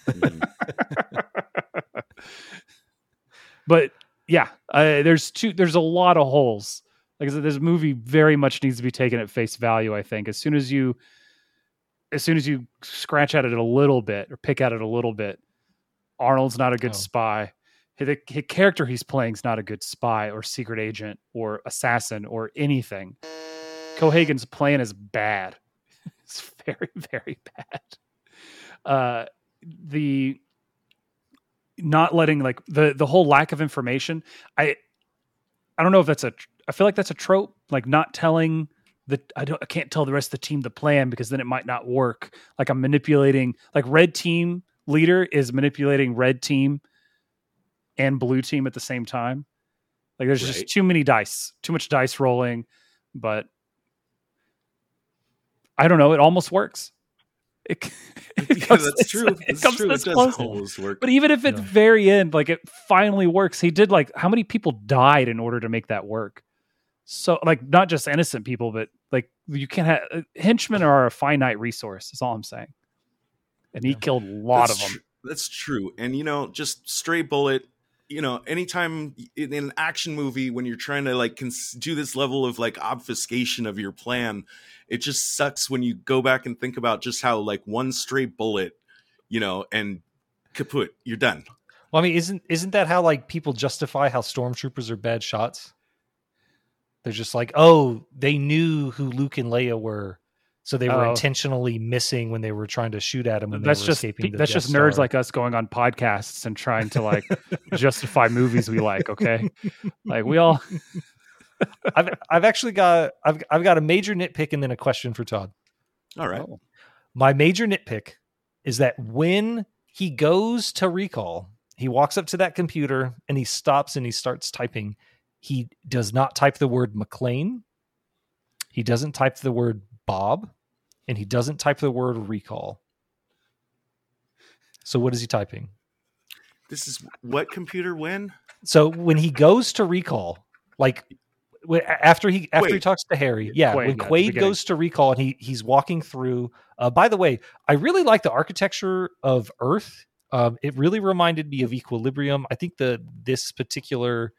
but yeah, uh, there's two. There's a lot of holes. Like I said, this movie very much needs to be taken at face value. I think as soon as you, as soon as you scratch at it a little bit or pick at it a little bit, Arnold's not a good Oh. spy. The, the character he's playing is not a good spy or secret agent or assassin or anything. Cohaagen's plan is bad. It's very, very bad. Uh, the not letting like the the whole lack of information. I I don't know if that's a. I feel like that's a trope. Like not telling the I don't I can't tell the rest of the team the plan because then it might not work. Like I'm manipulating. Like red team leader is manipulating red team and blue team at the same time. Like there's Right. just too many dice, too much dice rolling. But I don't know. It almost works. It, it Yeah, comes that's this- true. It That's comes true. It this does close. work. But even if at Yeah. very end, like it finally works, he did like how many people died in order to make that work? So like not just innocent people, but like you can't have uh, henchmen are a finite resource. That's all I'm saying. And he Yeah. killed a lot That's of them. tr- that's true. And you know, just stray bullet. You know, anytime in an action movie when you're trying to like cons- do this level of like obfuscation of your plan, it just sucks when you go back and think about just how like one stray bullet, you know, and kaput, you're done. Well, I mean, isn't isn't that how like people justify how stormtroopers are bad shots? They're just like, oh, they knew who Luke and Leia were, so they were Oh. intentionally missing when they were trying to shoot at him. When That's they were just escaping the that's Death just nerds Star. like us going on podcasts and trying to like justify movies we like. Okay, like we all. I've I've actually got I've I've got a major nitpick and then a question for Todd. All right. Oh. My major nitpick is that when he goes to recall, he walks up to that computer and he stops and he starts typing. He does not type the word McClane. He doesn't type the word Bob, and he doesn't type the word recall. So what is he typing? This is what computer when? So when he goes to recall, like after he after he talks to Harry, yeah, Quaid, when yeah, at the Quaid beginning. goes to recall and he he's walking through. Uh, by the way, I really like the architecture of Earth. Um, it really reminded me of Equilibrium. I think the this particular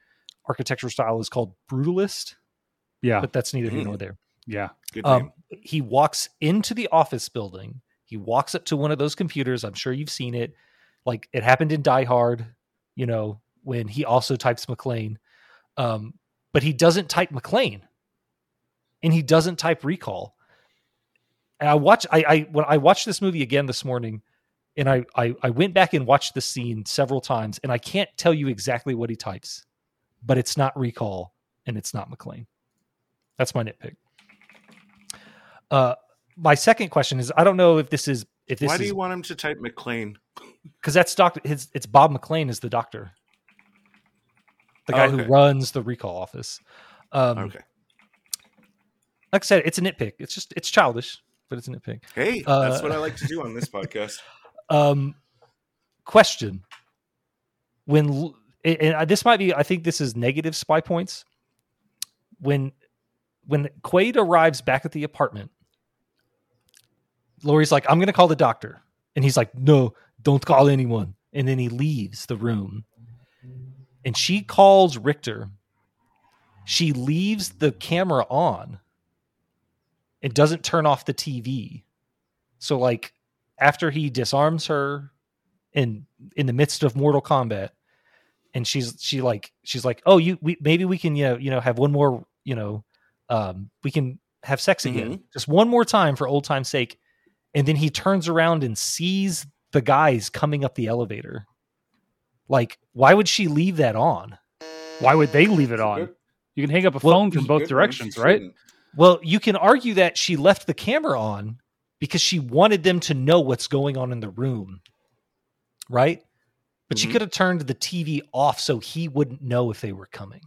architectural style is called Brutalist, Yeah, but that's neither here Mm. nor there. yeah. Good name. Um, he walks into the office building. He walks up to one of those computers. I'm sure you've seen it. Like it happened in Die Hard, you know, when he also types McClane. Um, but he doesn't type McClane, and he doesn't type recall. And I watch. I, I when I watched this movie again this morning, and I, I I went back and watched the scene several times, and I can't tell you exactly what he types, but it's not recall and it's not McClane. That's my nitpick. Uh, my second question is: I don't know if this is if this Why do is you want him to type McClane? because that's doctor. His it's Bob McClane is the doctor, the guy Okay. who runs the recall office. Um, Okay. Like I said, it's a nitpick. It's just it's childish, but it's a nitpick. Hey, Uh, that's what I like to do on this podcast. Um, question: When and and this might be, I think this is negative spy points. When when Quaid arrives back at the apartment, Lori's like, "I'm going to call the doctor," and he's like, "No, don't call anyone." And then he leaves the room, and she calls Richter. She leaves the camera on. It doesn't turn off the TV. So like after he disarms her in in the midst of Mortal Kombat, and she's she like she's like, oh, you we maybe we can you know you know have one more you know um we can have sex again just one more time for old time's sake, and then he turns around and sees the guys coming up the elevator. Like, why would she leave that on? Why would they leave it on? You can hang up a Well, phone from both directions, right? Well, you can argue that she left the camera on because she wanted them to know what's going on in the room. Right? But she Mhm. could have turned the TV off so he wouldn't know if they were coming.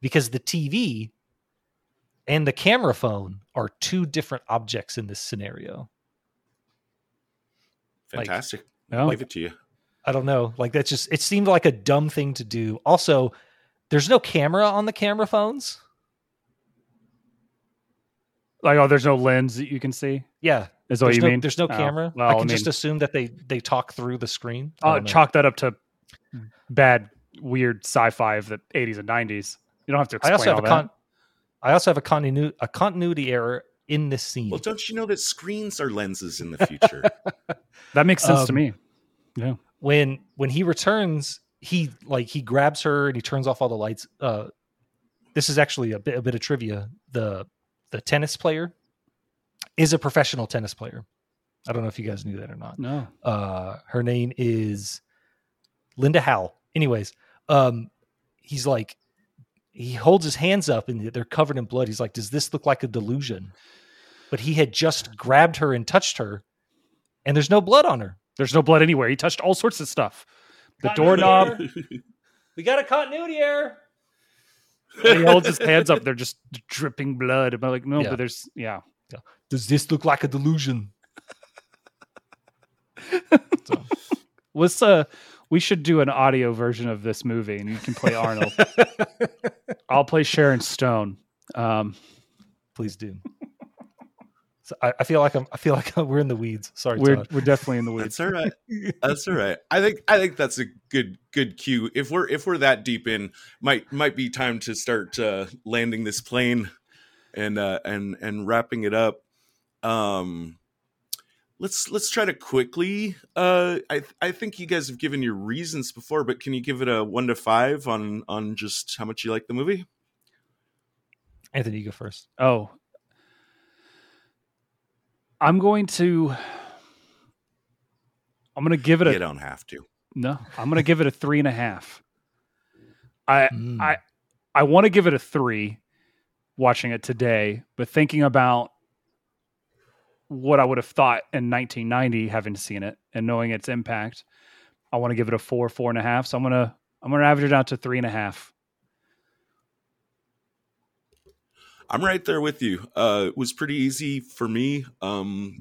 Because the TV and the camera phone are two different objects in this scenario. Like- Fantastic. No. Leave it to you. I don't know. Like that's just it seemed like a dumb thing to do. Also, there's no camera on the camera phones. Like, oh, there's no lens that you can see. Yeah. Is what There's you no, mean? there's no Oh, camera. well, I I can just assume that they they talk through the screen. I Uh, chalk that up to bad, weird sci-fi of the 80s and 90s. You don't have to I also have all a that. con- I also have a continuity a continuity error in this scene. Well, don't you know that screens are lenses in the future? that makes sense to um, me. Yeah. when when he returns, he like he grabs her and he turns off all the lights. Uh, this is actually a bit a bit of trivia. The the tennis player, is a professional tennis player. I don't know if you guys knew that or not. No. Uh, her name is Linda Howell. Anyways, um, he's like, he holds his hands up and they're covered in blood. He's like, "Does this look like a delusion?" But he had just grabbed her and touched her, and there's no blood on her. There's no blood anywhere. He touched all sorts of stuff. The doorknob. We got a continuity error. and he holds his hands up. They're just dripping blood. I'm like, no, Yeah. but there's yeah. Does this look like a delusion? so, Let's uh we should do an audio version of this movie and you can play Arnold. I'll play Sharon Stone. Um please do. So I, I feel like I'm. I feel like we're in the weeds. Sorry, we're Todd. we're definitely in the weeds. That's all right. That's all right. I think I think that's a good good cue. If we're if we're that deep in, might might be time to start uh, landing this plane and uh, and and wrapping it up. Um, let's let's try to quickly. Uh, I I think you guys have given your reasons before, but can you give it a one to five on on just how much you like the movie? Anthony, you go first. Oh. I'm going to I'm gonna give it a You don't have to. No, I'm going to give it a three and a half. I Mm. I I want to give it a three. Watching it today, but thinking about what I would have thought in 1990, having seen it and knowing its impact, I want to give it a four, four and a half. So I'm gonna I'm gonna average it out to three and a half. I'm right there with you. Uh, it was pretty easy for me um,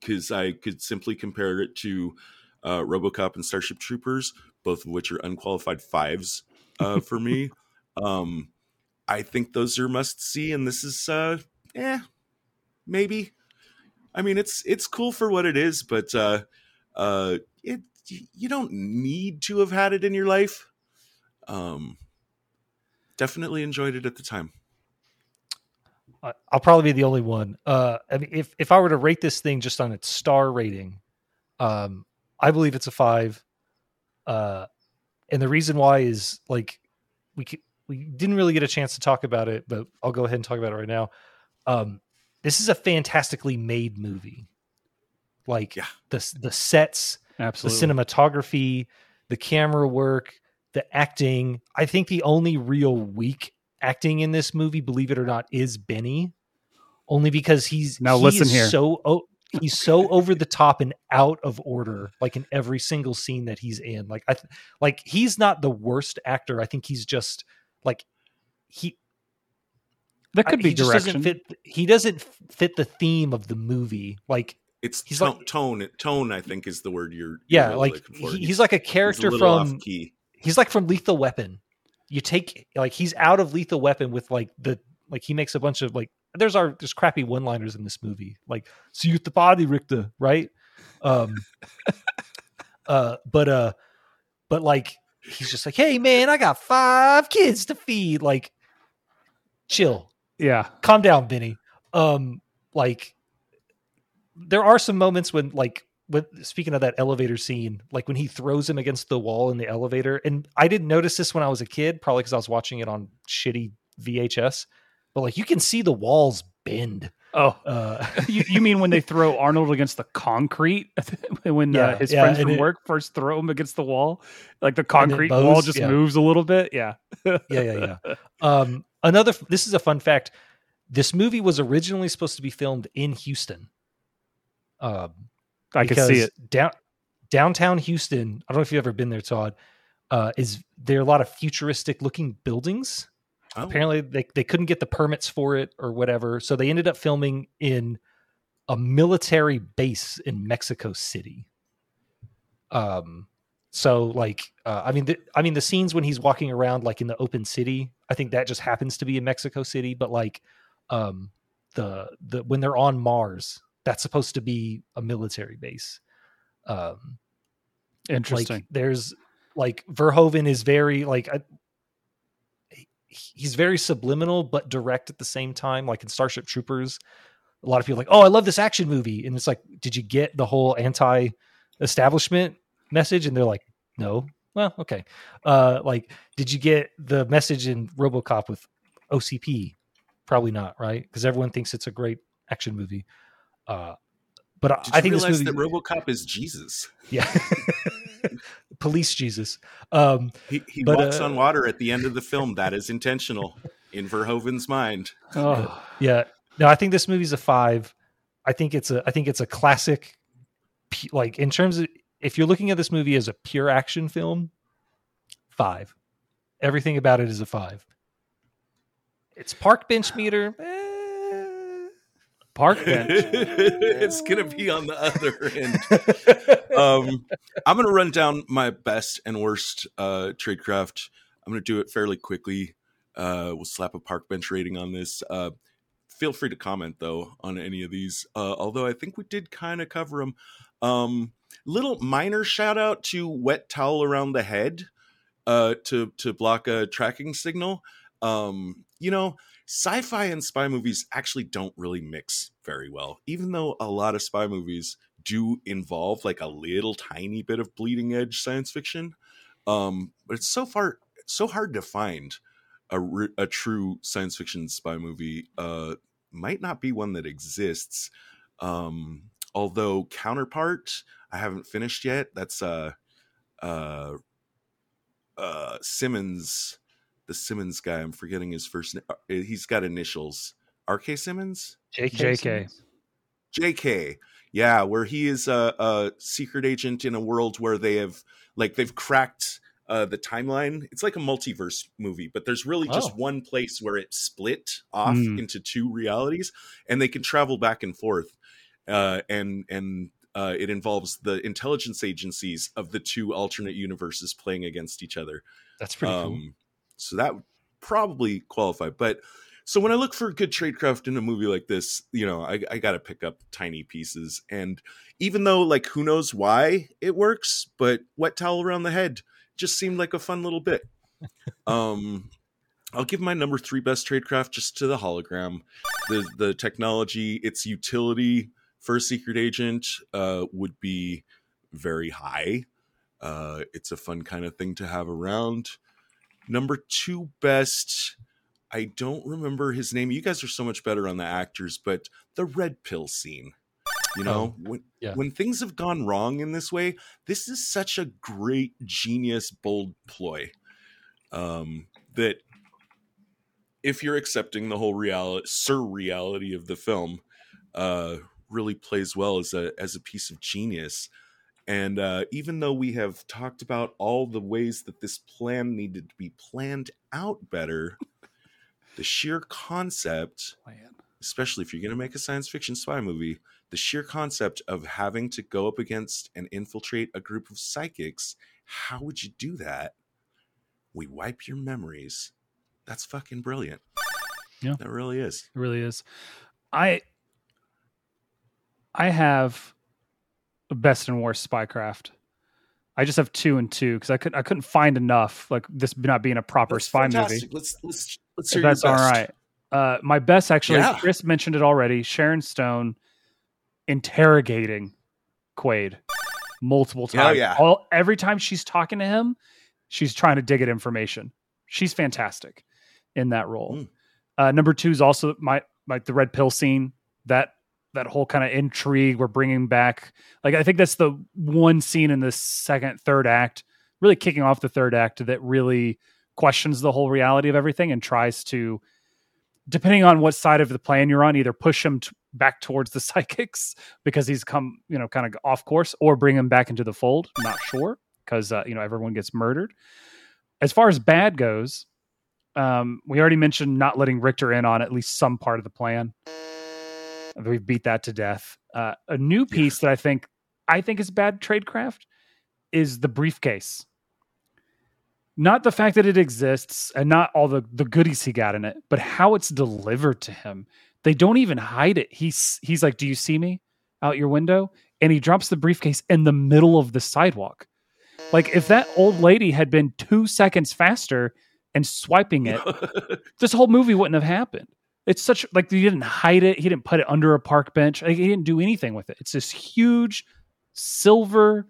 because I could simply compare it to uh, RoboCop and Starship Troopers, both of which are unqualified fives uh, for me. Um, I think those are must see, and this is, uh, eh, maybe. I mean, it's it's cool for what it is, but uh, uh, it you don't need to have had it in your life. Um, definitely enjoyed it at the time. I'll probably be the only one. Uh, I mean, if if I were to rate this thing just on its star rating, um, I believe it's a five. Uh, and the reason why is like we we didn't really get a chance to talk about it, but I'll go ahead and talk about it right now. Um, this is a fantastically made movie. Like Yeah. the the sets, Absolutely. the cinematography, the camera work, the acting. I think the only real weak acting in this movie, believe it or not, is Benny. Only because he's Now he listen here. So oh, he's so over the top and out of order, like in every single scene that he's in. Like I, th- like he's not the worst actor. I think he's just like he that could I- be he just doesn't direction. fit. He doesn't fit the theme of the movie. Like It's He's tone, like- tone. Tone, I think, is the word you're. you're yeah, really like he- he's like a character he's a from off key. he's like from Lethal Weapon. You take like he's out of Lethal Weapon with like the like he makes a bunch of like there's our there's crappy one liners in this movie like see you at the body Richter right um uh but uh but like he's just like hey man I got five kids to feed like chill yeah. calm down Benny. Um like there are some moments when like when speaking of that elevator scene like when he throws him against the wall in the elevator and i didn't notice this when i was a kid probably because i was watching it on shitty vhs but like you can see the walls bend. Oh, uh you, you mean when they throw Arnold against the concrete? When uh, his yeah, friends from it- work first throw him against the wall, like the concrete wall just yeah. moves a little bit. Yeah, yeah yeah yeah. Um another this is a fun fact this movie was originally supposed to be filmed in houston um I can see it. Down, downtown Houston, I don't know if you've ever been there, Todd. Uh, is there are a lot of futuristic looking buildings? Oh, Apparently, they they couldn't get the permits for it or whatever, so they ended up filming in a military base in Mexico City. Um, so like, uh, I mean, the, I mean, the scenes when he's walking around like in the open city, I think that just happens to be in Mexico City. But like, um, the the when they're on Mars, that's supposed to be a military base. Um, Interesting. like there's like Verhoeven is very like I, he's very subliminal but direct at the same time. Like in Starship Troopers, a lot of people are like, oh, I love this action movie, and it's like, did you get the whole anti-establishment message? And they're like, no. Well, okay. Uh, like, did you get the message in RoboCop with OCP? Probably not, right? Because everyone thinks it's a great action movie. Uh, but I- I think this movie, that RoboCop is Jesus? yeah, police Jesus. Um, He, he But, walks uh, on water at the end of the film. That is intentional in Verhoeven's mind. Oh, yeah, no, I think this movie's a five. I think it's a, I think it's a classic. Like in terms of, if you're looking at this movie as a pure action film, five. Everything about it is a five. It's park bench meter. eh, park bench. it's gonna be on the other end. Um, I'm gonna run down my best and worst uh, tradecraft. I'm gonna do it fairly quickly. Uh, we'll slap a park bench rating on this. Uh, feel free to comment though on any of these. Uh, although I think we did kind of cover them. Um, little minor shout out to wet towel around the head uh, to to block a tracking signal. Um, you know, sci-fi and spy movies actually don't really mix very well, even though a lot of spy movies do involve like a little tiny bit of bleeding edge science fiction. Um, but it's so far so hard to find a, a true science fiction spy movie. Uh, might not be one that exists. Um, although counterpart, I haven't finished yet. That's uh, uh, uh, Simmons, the Simmons guy. I'm forgetting his first name. He's got initials. R.K. Simmons. JK. JK. Simmons? J.K. Yeah, where he is a, a secret agent in a world where they have like they've cracked uh, the timeline. It's like a multiverse movie, but there's really just Oh. one place where it split off Mm. into two realities, and they can travel back and forth. Uh, and and uh, it involves the intelligence agencies of the two alternate universes playing against each other. That's pretty cool. Um, So that would probably qualify. But so when I look for good tradecraft in a movie like this, you know, I, I got to pick up tiny pieces. And even though, like, who knows why it works, but wet towel around the head just seemed like a fun little bit. um, I'll give my number three best tradecraft just to the hologram. The the technology, its utility for a secret agent uh, would be very high. Uh, it's a fun kind of thing to have around. Number two best, I don't remember his name. You guys are so much better on the actors, but the red pill scene. You know, when yeah. when things have gone wrong in this way, this is such a great, genius, bold ploy. Um, that if you're accepting the whole reality, surreality of the film, uh, really plays well as a as a piece of genius. And uh, even though we have talked about all the ways that this plan needed to be planned out better, the sheer concept, Plan. Especially if you're going to make a science fiction spy movie, the sheer concept of having to go up against and infiltrate a group of psychics, how would you do that? We wipe your memories. That's fucking brilliant. Yeah. That really is. It really is. I I have a best and worst spycraft. I just have two and two because I could I couldn't find enough. Like this not being a proper That's spy movie. Let's let's let's hear your that's all right. Uh, my best actually, Yeah. Chris mentioned it already. Sharon Stone interrogating Quaid multiple Oh, times. yeah. All every time she's talking to him, she's trying to dig at information. She's fantastic in that role. Mm. Uh, number two is also my like the red pill scene. That that whole kind of intrigue we're bringing back. Like I think that's the one scene in the second, third act, really kicking off the third act that really questions the whole reality of everything and tries to, depending on what side of the plan you're on, either push him t- back towards the psychics because he's come, you know, kind of off course, or bring him back into the fold. I'm not sure because uh, you know everyone gets murdered. As far as bad goes, um, we already mentioned not letting Richter in on at least some part of the plan. We've beat that to death. Uh, a new piece that I think I think is bad tradecraft is the briefcase. Not the fact that it exists and not all the, the goodies he got in it, but how it's delivered to him. They don't even hide it. He's he's like, "Do you see me out your window?" And he drops the briefcase in the middle of the sidewalk. Like if that old lady had been two seconds faster and swiping it, this whole movie wouldn't have happened. It's such like he didn't hide it. He didn't put it under a park bench. Like, he didn't do anything with it. It's this huge silver,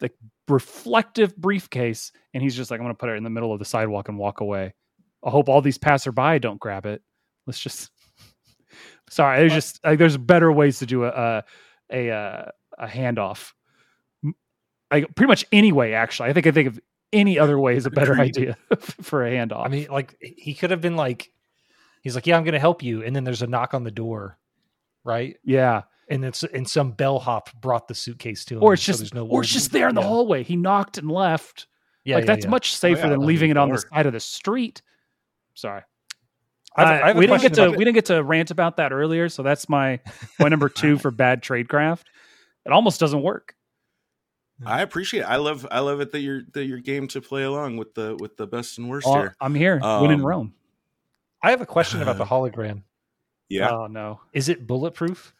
like reflective briefcase, and he's just like, I'm gonna put it in the middle of the sidewalk and walk away. I hope all these passerby don't grab it. Let's just. Sorry, there's just like there's better ways to do a a a, uh, a handoff. Like pretty much any way, actually. I think I think of any other way is a better idea for a handoff. I mean, like he could have been like, he's like, yeah, I'm to help you, and then there's a knock on the door, right? yeah, And it's and some bellhop brought the suitcase to him, or it's so just there's no or it's just there in the yeah. hallway. He knocked and left. Yeah, like yeah, that's yeah. much safer yeah, than leaving it on the side of the street. Sorry. I have, Uh, I have a we didn't get to about- we didn't get to rant about that earlier, so that's my point number two for bad tradecraft. It almost doesn't work. I appreciate. It. I love. I love it that you're that you're game to play along with the with the best and worst Oh, here. I'm here, win in Um, Rome. I have a question about the hologram. Yeah. Oh no. Is it bulletproof?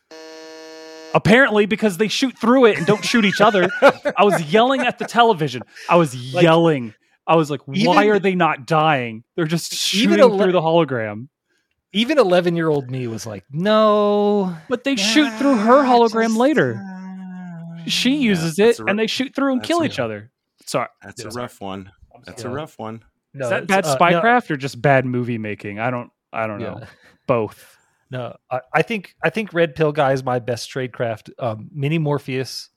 Apparently, because they shoot through it and don't shoot each other. I was yelling at the television. I was Like, yelling. I was like, "Why even- are they not dying? They're just Even shooting ele- through the hologram." Even 11 year old me was like, no. But they shoot through her hologram later. She uses that's it, a r- and they shoot through and kill a- each other. Sorry, That's a rough one. That's Yeah. a rough one. No, is that bad uh, no, spycraft or just bad movie making? I don't. I don't know. Yeah. Both. No, I, I think I think Red Pill Guy is my best tradecraft. Um, Mini Morpheus,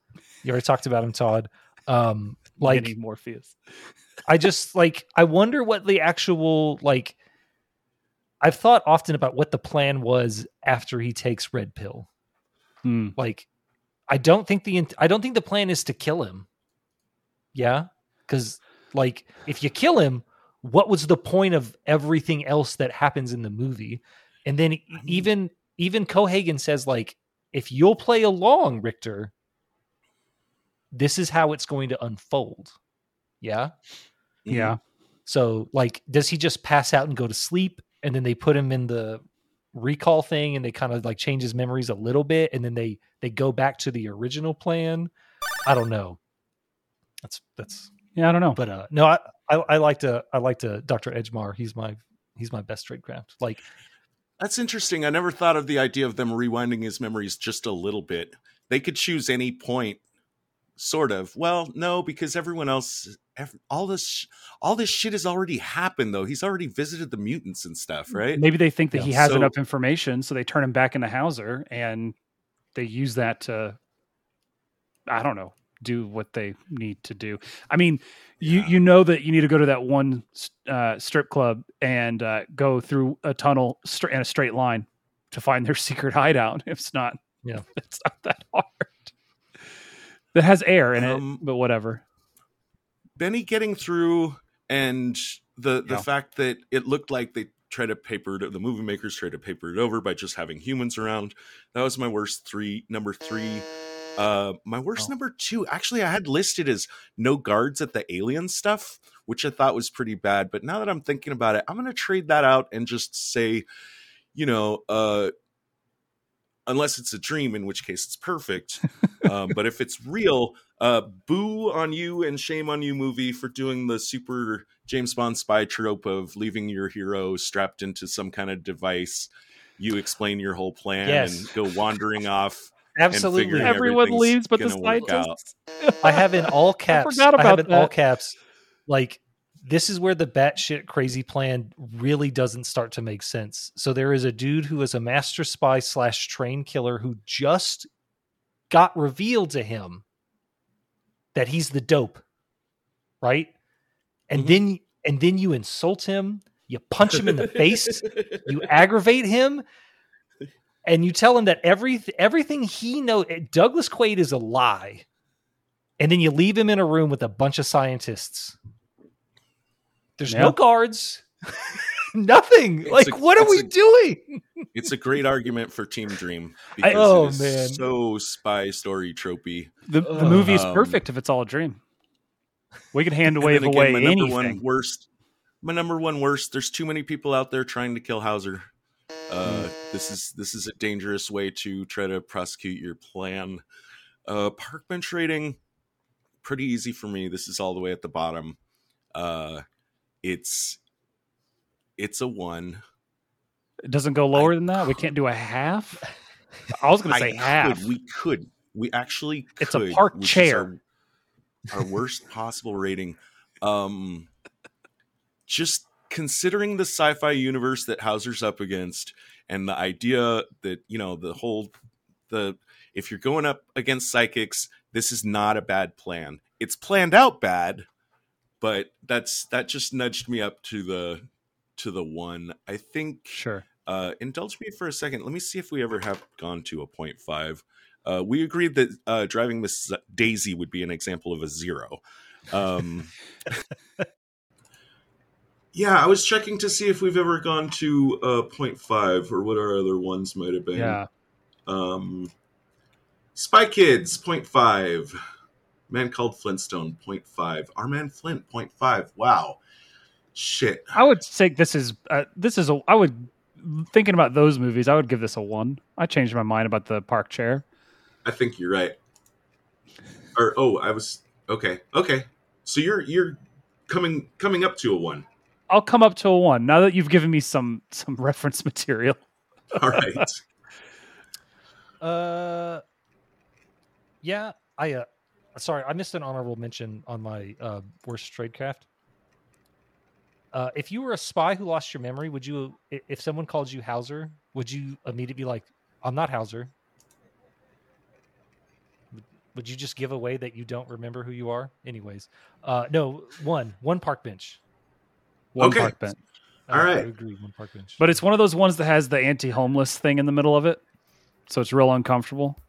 you already talked about him, Todd. Um, like Mini Morpheus. I just like I wonder what the actual like. I've thought often about what the plan was after he takes Red Pill. Hmm. Like, I don't think the I don't think the plan is to kill him. Yeah, because like if you kill him, what was the point of everything else that happens in the movie? And then even even Cohaagen says like, if you'll play along, Richter, this is how it's going to unfold. Yeah. Yeah. So, like, does he just pass out and go to sleep, and then they put him in the recall thing, and they kind of like change his memories a little bit, and then they they go back to the original plan? I don't know. That's that's. Yeah. I don't know. But uh no, I I, I like to I like to Dr. Edgemar. He's my he's my best tradecraft. Like, That's interesting. I never thought of the idea of them rewinding his memories just a little bit. They could choose any point, sort of. Well, no, because everyone else, ev all this, all this shit has already happened. Though he's already visited the mutants and stuff, right? Maybe they think that Yeah. he has So- enough information, so they turn him back into Hauser, and they use that to, I don't know, do what they need to do. I mean, you Yeah. you know that you need to go to that one uh, strip club and uh, go through a tunnel in a straight line to find their secret hideout. It's not, Yeah. it's not that hard. That has air in Um, it, but whatever. Benny getting through and the the Yeah. fact that it looked like they tried to paper it the movie makers tried to paper it over by just having humans around that was my worst three number three uh my worst Oh. number two actually i had listed as no guards at the alien stuff which i thought was pretty bad but now that i'm thinking about it i'm gonna trade that out and just say you know uh unless it's a dream in which case it's perfect um, but if it's real uh boo on you and shame on you movie for doing the super james bond spy trope of leaving your hero strapped into some kind of device you explain your whole plan Yes. and go wandering off absolutely. Everyone leaves but the gonna work out. scientists. I have in all caps. forgot I have about in all caps. Like this is where the batshit crazy plan really doesn't start to make sense. So there is a dude who is a master spy slash train killer who just got revealed to him that he's the dope, right? And Mhm. then and then you insult him, you punch him in the face, you aggravate him and you tell him that every everything he knows Douglas Quaid is a lie. And then you leave him in a room with a bunch of scientists. There's Yeah. no guards. Nothing. It's like a- what are we a- doing? it's a great argument for team dream I- Oh, it is man. so spy story tropey The, the movie is Um, perfect if it's all a dream. We could hand And wave then again, away my number anything. one worst. My number one worst. There's too many people out there trying to kill Hauser. Uh, this is this is a dangerous way to try to prosecute your plan. Uh, park bench rating, pretty easy for me. This is all the way at the bottom. Uh, it's it's a one. It doesn't go lower than that. We can't do a half. I was going to say I half. Could, we could. We actually could. It's a park chair. Our, our worst possible rating. Um, just considering the sci-fi universe that Hauser's up against, and the idea that you know the whole the if you're going up against psychics, this is not a bad plan. It's planned out bad, but that's that just nudged me up to the to the one. I think Sure. uh, indulge me for a second. Let me see if we ever have gone to a point five. Uh, we agreed that uh, driving Miss Daisy would be an example of a zero. Um, yeah, I was checking to see if we've ever gone to uh, point five or what our other ones might have been. Yeah. Um, Spy Kids, point five. Man called Flintstone, point five. Our man Flint, point five. Wow. Shit. I would say this is uh, this is a. I would thinking about those movies. I would give this a one. I changed my mind about the park chair. I think you're right. Or oh, I was okay. Okay. So you're you're coming coming up to a one. I'll come up to a one now that you've given me some some reference material. All right. Uh, yeah, I uh, sorry, I missed an honorable mention on my uh worst tradecraft. Uh, if you were a spy who lost your memory, would you, if someone called you Hauser, would you immediately be like, "I'm not Hauser"? Would- Would you just give away that you don't remember who you are? Anyways, uh, no, one, one park bench. One Okay. park bench. All I right. agree, one park bench. But it's one of those ones that has the anti-homeless thing in the middle of it, so it's real uncomfortable.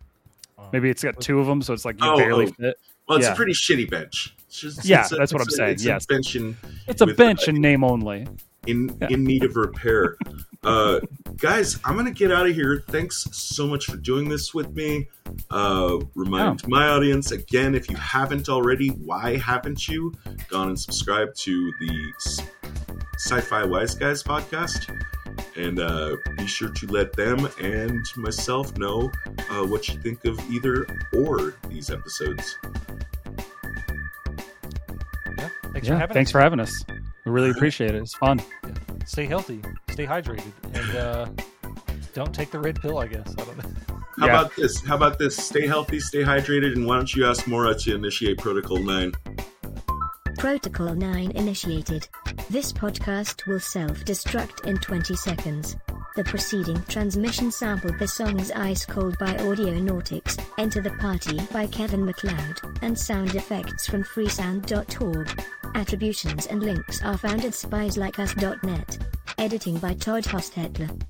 Uh, Maybe it's got two of them, so it's like you Oh, barely oh. fit. Well, it's Yeah. a pretty shitty bench. It's just- Yeah, it's a- that's what I'm a- saying, It's yes. a bench in It's a with, bench uh, in name only. in Yeah. in need of repair. Uh, guys, I'm gonna get out of here. Thanks so much for doing this with me. Uh, remind my audience again, if you haven't already, why haven't you gone and subscribed to the S- Sci-Fi Wise Guys podcast? And uh, be sure to let them and myself know uh, what you think of either or these episodes. yeah, thanks yeah, for having thanks us. for having us. We really appreciate it. It's fun. Stay healthy, stay hydrated, and uh, don't take the red pill. I guess I don't know. How Yeah. about this? How about this? Stay healthy, stay hydrated, and why don't you ask Mora to initiate Protocol 9? Protocol 9 initiated. This podcast will self destruct in 20 seconds. The preceding transmission sampled the songs Ice Cold by Audionautics, Enter the Party by Kevin MacLeod, and sound effects from freesound.org. Attributions and links are found at spieslikeus.net. Editing by Todd Hostetler.